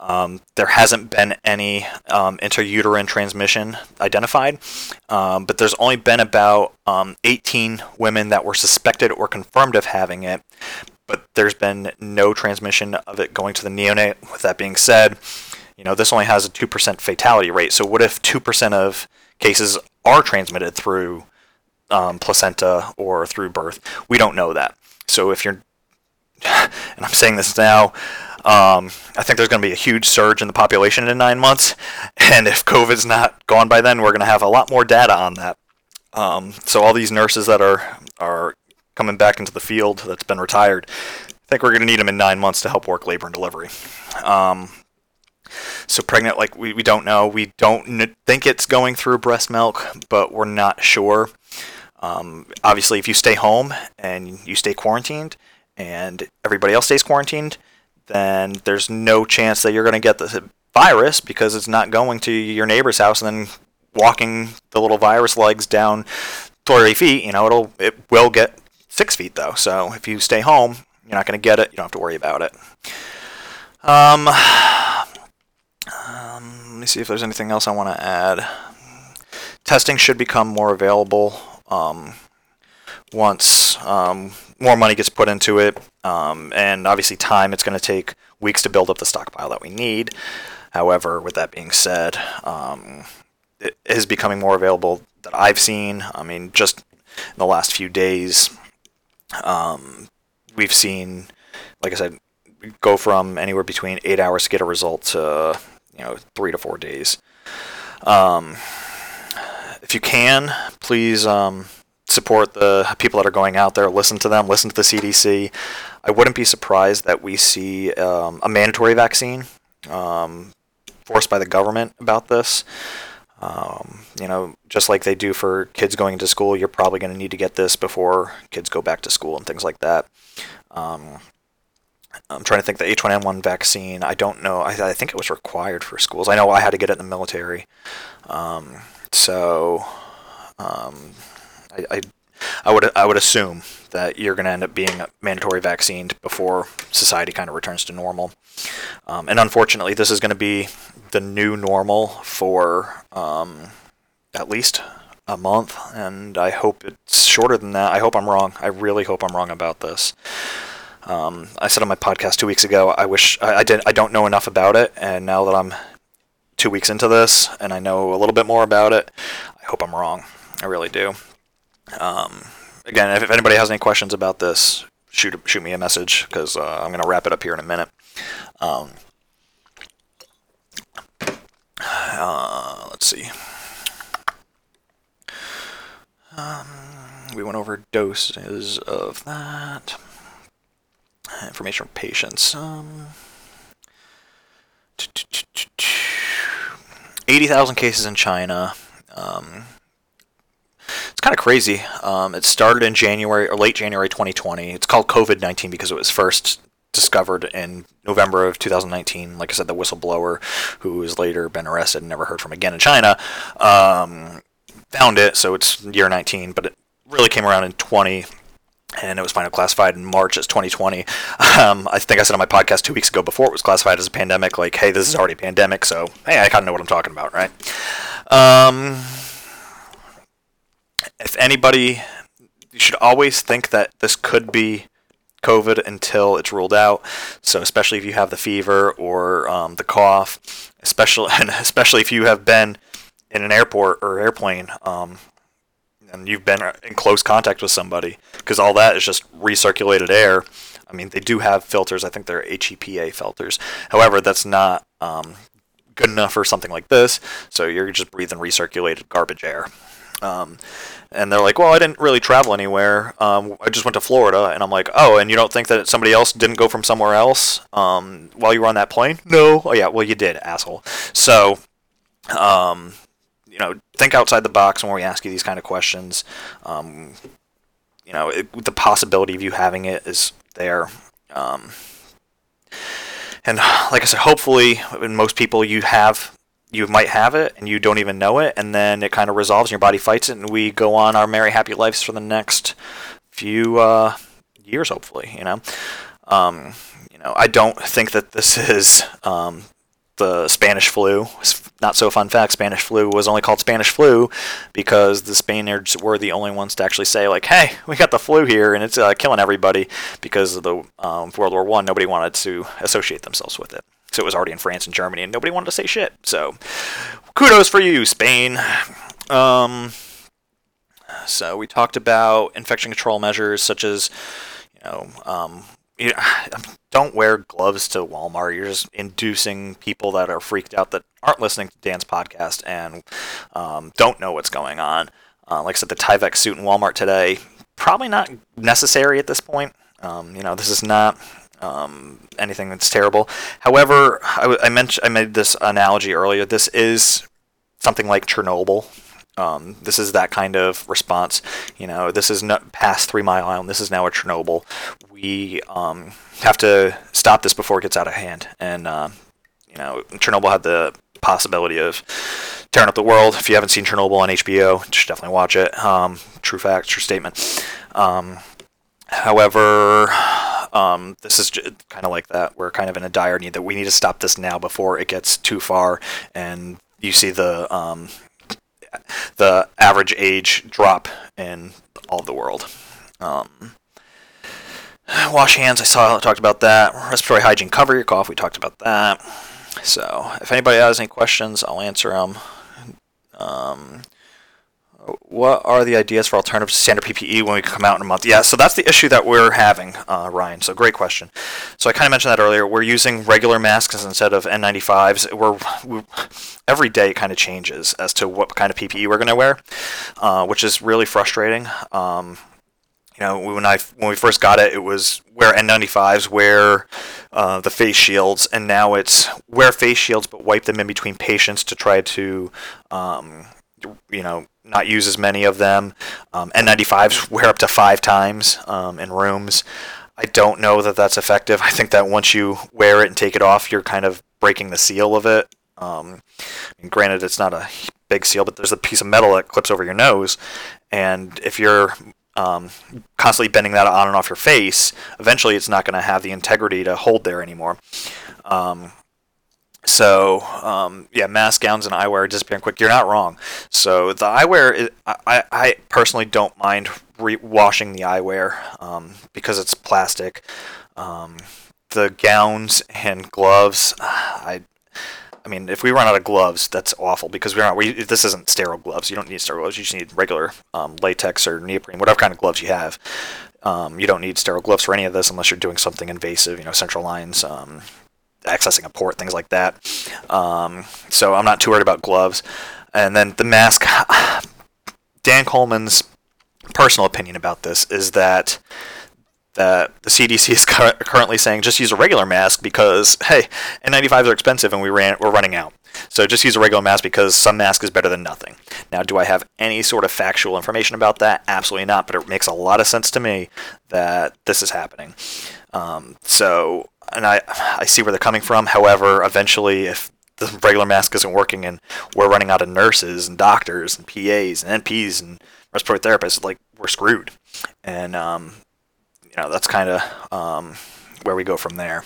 Um, there hasn't been any um, transmission identified, um, but there's only been about um, 18 women that were suspected or confirmed of having it. But there's been no transmission of it going to the neonate. With that being said, you know this only has a two percent fatality rate. So what if two percent of cases are transmitted through um, placenta or through birth? We don't know that. So if you're, and I'm saying this now, um, I think there's going to be a huge surge in the population in nine months, and if COVID's not gone by then, we're going to have a lot more data on that. Um, so all these nurses that are are coming back into the field that's been retired, I think we're going to need them in nine months to help work labor and delivery. Um, so pregnant, like we, we don't know. We don't n- think it's going through breast milk, but we're not sure. Um, obviously, if you stay home and you stay quarantined and everybody else stays quarantined, then there's no chance that you're going to get the virus because it's not going to your neighbor's house and then walking the little virus legs down 30 feet. You know, it'll it will get six feet though. So if you stay home, you're not going to get it. You don't have to worry about it. Um, um, let me see if there's anything else I want to add. Testing should become more available um, once um, more money gets put into it, um, and obviously time, it's going to take weeks to build up the stockpile that we need. However, with that being said, um, it is becoming more available that I've seen. I mean, just in the last few days, um, we've seen, like I said, go from anywhere between eight hours to get a result to you know three to four days. Um, if you can, please um, support the people that are going out there. Listen to them. Listen to the CDC. I wouldn't be surprised that we see um, a mandatory vaccine um, forced by the government about this. Um, you know, just like they do for kids going into school, you're probably going to need to get this before kids go back to school and things like that. Um, I'm trying to think the H1N1 vaccine. I don't know. I, I, think it was required for schools. I know I had to get it in the military. Um, so um, I, I, I would I would assume that you're going to end up being mandatory vaccinated before society kind of returns to normal. Um, and unfortunately, this is going to be the new normal for um, at least a month, and I hope it's shorter than that. I hope I'm wrong. I really hope I'm wrong about this. Um, I said on my podcast two weeks ago, I wish I, I did. I don't know enough about it, and now that I'm two weeks into this and I know a little bit more about it. I hope I'm wrong. I really do. Um, again, if, if, anybody has any questions about this, shoot shoot me a message because uh, I'm going to wrap it up here in a minute. Um, uh, let's see. Um, we went over doses of that. Information from patients. Um, 80,000 cases in China. Um, it's kind of crazy. Um, it started in January or late January 2020. It's called COVID 19 because it was first discovered in November of 2019. Like I said, the whistleblower, who has later been arrested and never heard from again in China, um, found it. So it's year 19, but it really came around in 20 and it was finally classified in March as 2020. Um, I think I said on my podcast two weeks ago before it was classified as a pandemic, like, hey, this is already a pandemic, so hey, I kind of know what I'm talking about, right? Um, if anybody, you should always think that this could be COVID until it's ruled out. So especially if you have the fever or um, the cough, especially and especially if you have been in an airport or airplane um, and you've been in close contact with somebody, because all that is just recirculated air. I mean, they do have filters. I think they're HEPA filters. However, that's not um, good enough for something like this. So you're just breathing recirculated garbage air. Um, and they're like, well, I didn't really travel anywhere. Um, I just went to Florida. And I'm like, oh, and you don't think that somebody else didn't go from somewhere else um, while you were on that plane? No. Oh, yeah, well, you did, asshole. So, um, you know, think outside the box when we ask you these kind of questions. Um, you know, it, the possibility of you having it is there. Um, and like I said, hopefully, in most people, you have you might have it and you don't even know it, and then it kind of resolves, and your body fights it, and we go on our merry, happy lives for the next few uh, years, hopefully. You know, um, you know, I don't think that this is um, the Spanish flu. Not so fun fact: Spanish flu was only called Spanish flu because the Spaniards were the only ones to actually say, like, "Hey, we got the flu here, and it's uh, killing everybody." Because of the um, World War One, nobody wanted to associate themselves with it. So it was already in France and Germany, and nobody wanted to say shit. So, kudos for you, Spain. Um, so we talked about infection control measures such as, you know, um, you don't wear gloves to Walmart. You're just inducing people that are freaked out that aren't listening to Dan's podcast and um, don't know what's going on. Uh, like I said, the Tyvek suit in Walmart today probably not necessary at this point. Um, you know, this is not um, anything that's terrible. However, I, I mentioned I made this analogy earlier. This is something like Chernobyl. Um, this is that kind of response. You know, this is not past Three Mile Island. This is now a Chernobyl. We um, have to stop this before it gets out of hand. And uh, you know, Chernobyl had the possibility of tearing up the world. If you haven't seen Chernobyl on HBO, should definitely watch it. Um, true fact, true statement. Um, however, um, this is kind of like that. We're kind of in a dire need that we need to stop this now before it gets too far. And you see the um, the average age drop in all the world. Um, wash hands. I saw talked about that. Respiratory hygiene. Cover your cough. We talked about that. So if anybody has any questions, I'll answer them. Um, what are the ideas for alternative to standard PPE when we come out in a month? Yeah, so that's the issue that we're having, uh, Ryan. So great question. So I kind of mentioned that earlier. We're using regular masks instead of N95s. We're, we, every day it kind of changes as to what kind of PPE we're going to wear, uh, which is really frustrating. Um, you know, when I when we first got it, it was wear N95s, wear uh, the face shields, and now it's wear face shields but wipe them in between patients to try to, um, you know, not use as many of them. Um, N95s wear up to five times um, in rooms. I don't know that that's effective. I think that once you wear it and take it off, you're kind of breaking the seal of it. Um, granted, it's not a big seal, but there's a piece of metal that clips over your nose, and if you're um, constantly bending that on and off your face, eventually it's not going to have the integrity to hold there anymore. Um, so um, yeah, mask gowns and eyewear disappearing quick. You're not wrong. So the eyewear, is, I, I personally don't mind re- washing the eyewear um, because it's plastic. Um, the gowns and gloves, I, I mean, if we run out of gloves, that's awful because we're not. We, this isn't sterile gloves. You don't need sterile gloves. You just need regular um, latex or neoprene, whatever kind of gloves you have. Um, you don't need sterile gloves for any of this unless you're doing something invasive, you know, central lines, um, accessing a port, things like that. Um, so I'm not too worried about gloves. And then the mask, Dan Coleman's personal opinion about this is that that the CDC is currently saying just use a regular mask because hey, N95s are expensive and we ran we're running out. So just use a regular mask because some mask is better than nothing. Now, do I have any sort of factual information about that? Absolutely not. But it makes a lot of sense to me that this is happening. Um, so, and I I see where they're coming from. However, eventually, if the regular mask isn't working and we're running out of nurses and doctors and PAs and NPs and respiratory therapists, like we're screwed. And um, you know that's kind of um, where we go from there.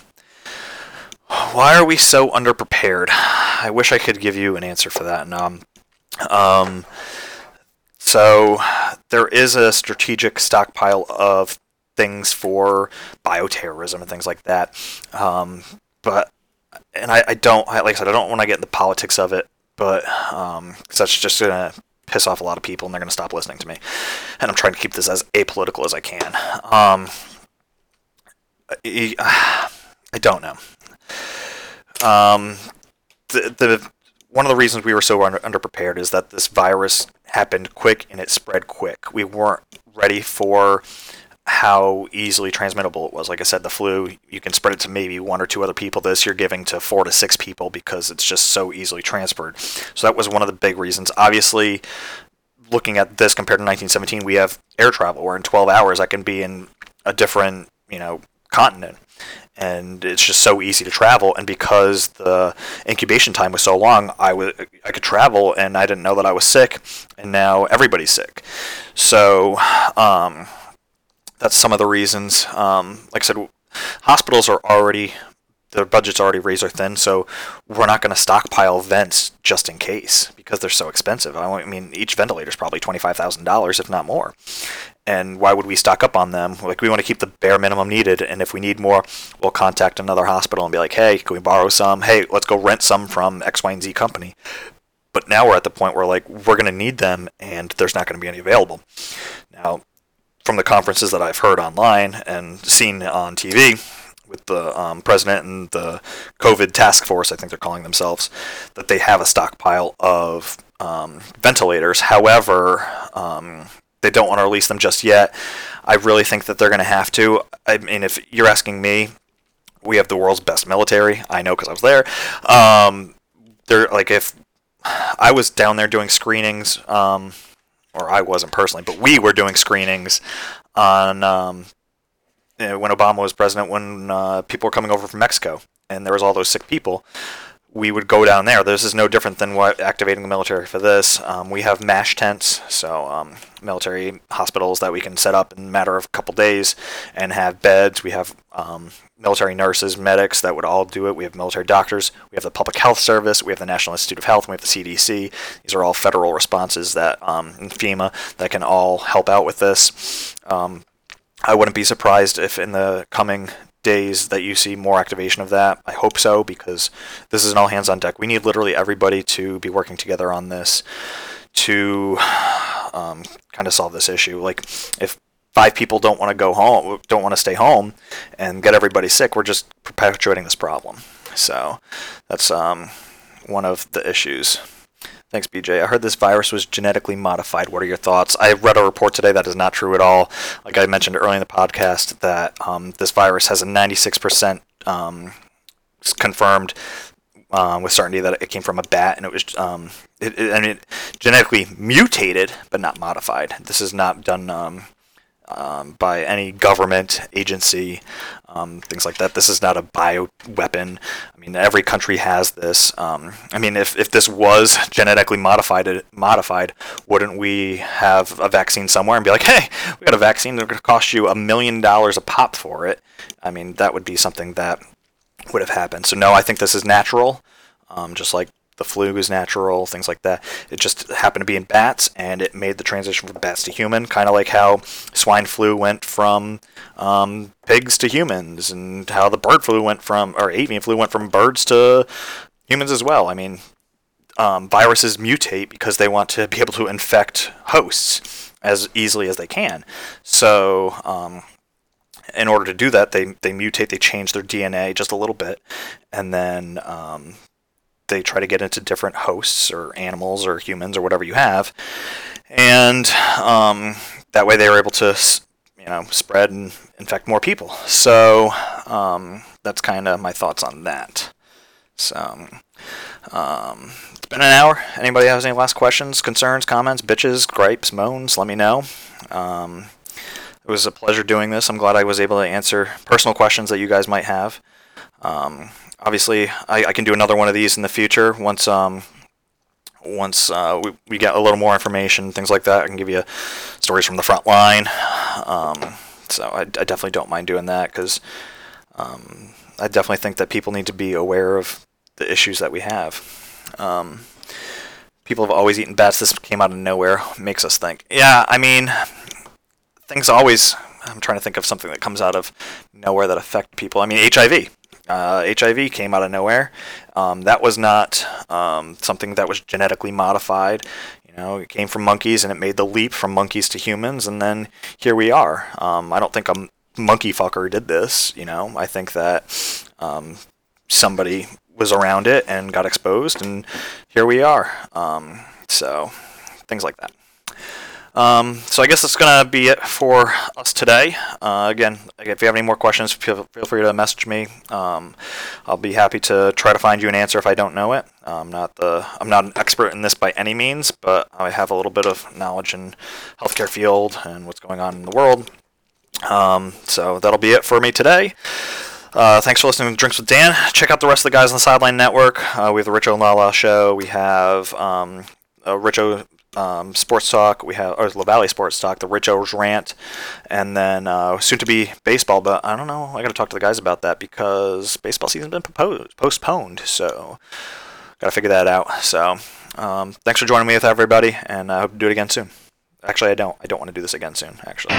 Why are we so underprepared? I wish I could give you an answer for that. Um, um, so there is a strategic stockpile of things for bioterrorism and things like that. Um, but and I, I don't like I said I don't want to get in the politics of it, but um, that's just gonna piss off a lot of people and they're gonna stop listening to me. And I'm trying to keep this as apolitical as I can. Um, I, I don't know. Um, the, the one of the reasons we were so under, underprepared is that this virus happened quick and it spread quick. We weren't ready for how easily transmittable it was. Like I said, the flu, you can spread it to maybe one or two other people. This you're giving to four to six people because it's just so easily transferred. So that was one of the big reasons. Obviously, looking at this compared to 1917, we have air travel where in 12 hours I can be in a different, you know, continent and it's just so easy to travel. And because the incubation time was so long, I was I could travel, and I didn't know that I was sick, and now everybody's sick. So um, that's some of the reasons. Um, like I said, hospitals are already their budget's already razor thin, so we're not going to stockpile vents just in case because they're so expensive. I mean, each ventilator is probably twenty five thousand dollars, if not more, and why would we stock up on them? Like we want to keep the bare minimum needed, and if we need more, we'll contact another hospital and be like, hey, can we borrow some? Hey, let's go rent some from X, Y, and Z company. But now we're at the point where like we're going to need them, and there's not going to be any available. Now, from the conferences that I've heard online and seen on TV with the um, president and the COVID task force, I think they're calling themselves, that they have a stockpile of um, ventilators. However, um, they don't want to release them just yet. I really think that they're going to have to. I mean, if you're asking me, we have the world's best military. I know because I was there. Um, they're like if I was down there doing screenings, um, or I wasn't personally, but we were doing screenings on um, when Obama was president, when uh, people were coming over from Mexico, and there was all those sick people we would go down there. This is no different than what activating the military for this. Um, we have MASH tents, so um, military hospitals that we can set up in a matter of a couple days and have beds. We have um, military nurses, medics that would all do it. We have military doctors. We have the Public Health Service. We have the National Institute of Health. And we have the CDC. These are all federal responses that um, in FEMA that can all help out with this. Um, I wouldn't be surprised if in the coming days that you see more activation of that. I hope so because this is an all hands on deck. We need literally everybody to be working together on this to um, kind of solve this issue. Like if five people don't want to go home, don't want to stay home, and get everybody sick, we're just perpetuating this problem. So that's um, one of the issues. Thanks, BJ. I heard this virus was genetically modified. What are your thoughts? I read a report today that is not true at all. Like I mentioned earlier in the podcast, that um, this virus has a 96% um, confirmed um, with certainty that it came from a bat, and it was um, it, it, I mean, genetically mutated, but not modified. This is not done um, by any government agency, um, things like that. This is not a bio weapon. I mean, every country has this. Um, I mean, if, if this was genetically modified, modified, wouldn't we have a vaccine somewhere and be like, hey, we got a vaccine that's going to cost you a million dollars a pop for it? I mean, that would be something that would have happened. So no, I think this is natural. Um, just like the flu is natural, things like that. It just happened to be in bats, and it made the transition from bats to human, kind of like how swine flu went from um, pigs to humans, and how the bird flu went from, or avian flu went from birds to humans as well. I mean, um, viruses mutate because they want to be able to infect hosts as easily as they can. So, um, in order to do that, they, they mutate, they change their DNA just a little bit, and then um, they try to get into different hosts or animals or humans or whatever you have, and um, that way they were able to you know spread and infect more people. So um, that's kind of my thoughts on that. So um, it's been an hour. Anybody has any last questions, concerns, comments, bitches, gripes, moans? Let me know. Um, it was a pleasure doing this. I'm glad I was able to answer personal questions that you guys might have. Um, obviously, I, I, can do another one of these in the future once um, once uh, we, we get a little more information, things like that. I can give you stories from the front line. Um, so I, I, definitely don't mind doing that because um, I definitely think that people need to be aware of the issues that we have. Um, people have always eaten bats. This came out of nowhere. Makes us think. Yeah, I mean, things always. I'm trying to think of something that comes out of nowhere that affect people. I mean, HIV. Uh, HIV came out of nowhere. Um, that was not um, something that was genetically modified. You know, it came from monkeys and it made the leap from monkeys to humans, and then here we are. Um, I don't think a monkey fucker did this. You know, I think that um, somebody was around it and got exposed, and here we are. Um, so things like that. Um, so I guess that's going to be it for us today. Uh, again, if you have any more questions, feel, feel free to message me. Um, I'll be happy to try to find you an answer if I don't know it. I'm not the I'm not an expert in this by any means, but I have a little bit of knowledge in healthcare field and what's going on in the world. Um, so that'll be it for me today. Uh, thanks for listening to Drinks with Dan. Check out the rest of the guys on the Sideline Network. Uh, we have the Richo and Lala show. We have um, a Richo um, Sports Talk. We have or La Valley Sports Talk, the Richo's Rant, and then uh, soon to be baseball. But I don't know. I got to talk to the guys about that because baseball season's been proposed, postponed. So got to figure that out. So um, thanks for joining me with everybody, and I hope to do it again soon. Actually, I don't. I don't want to do this again soon. Actually.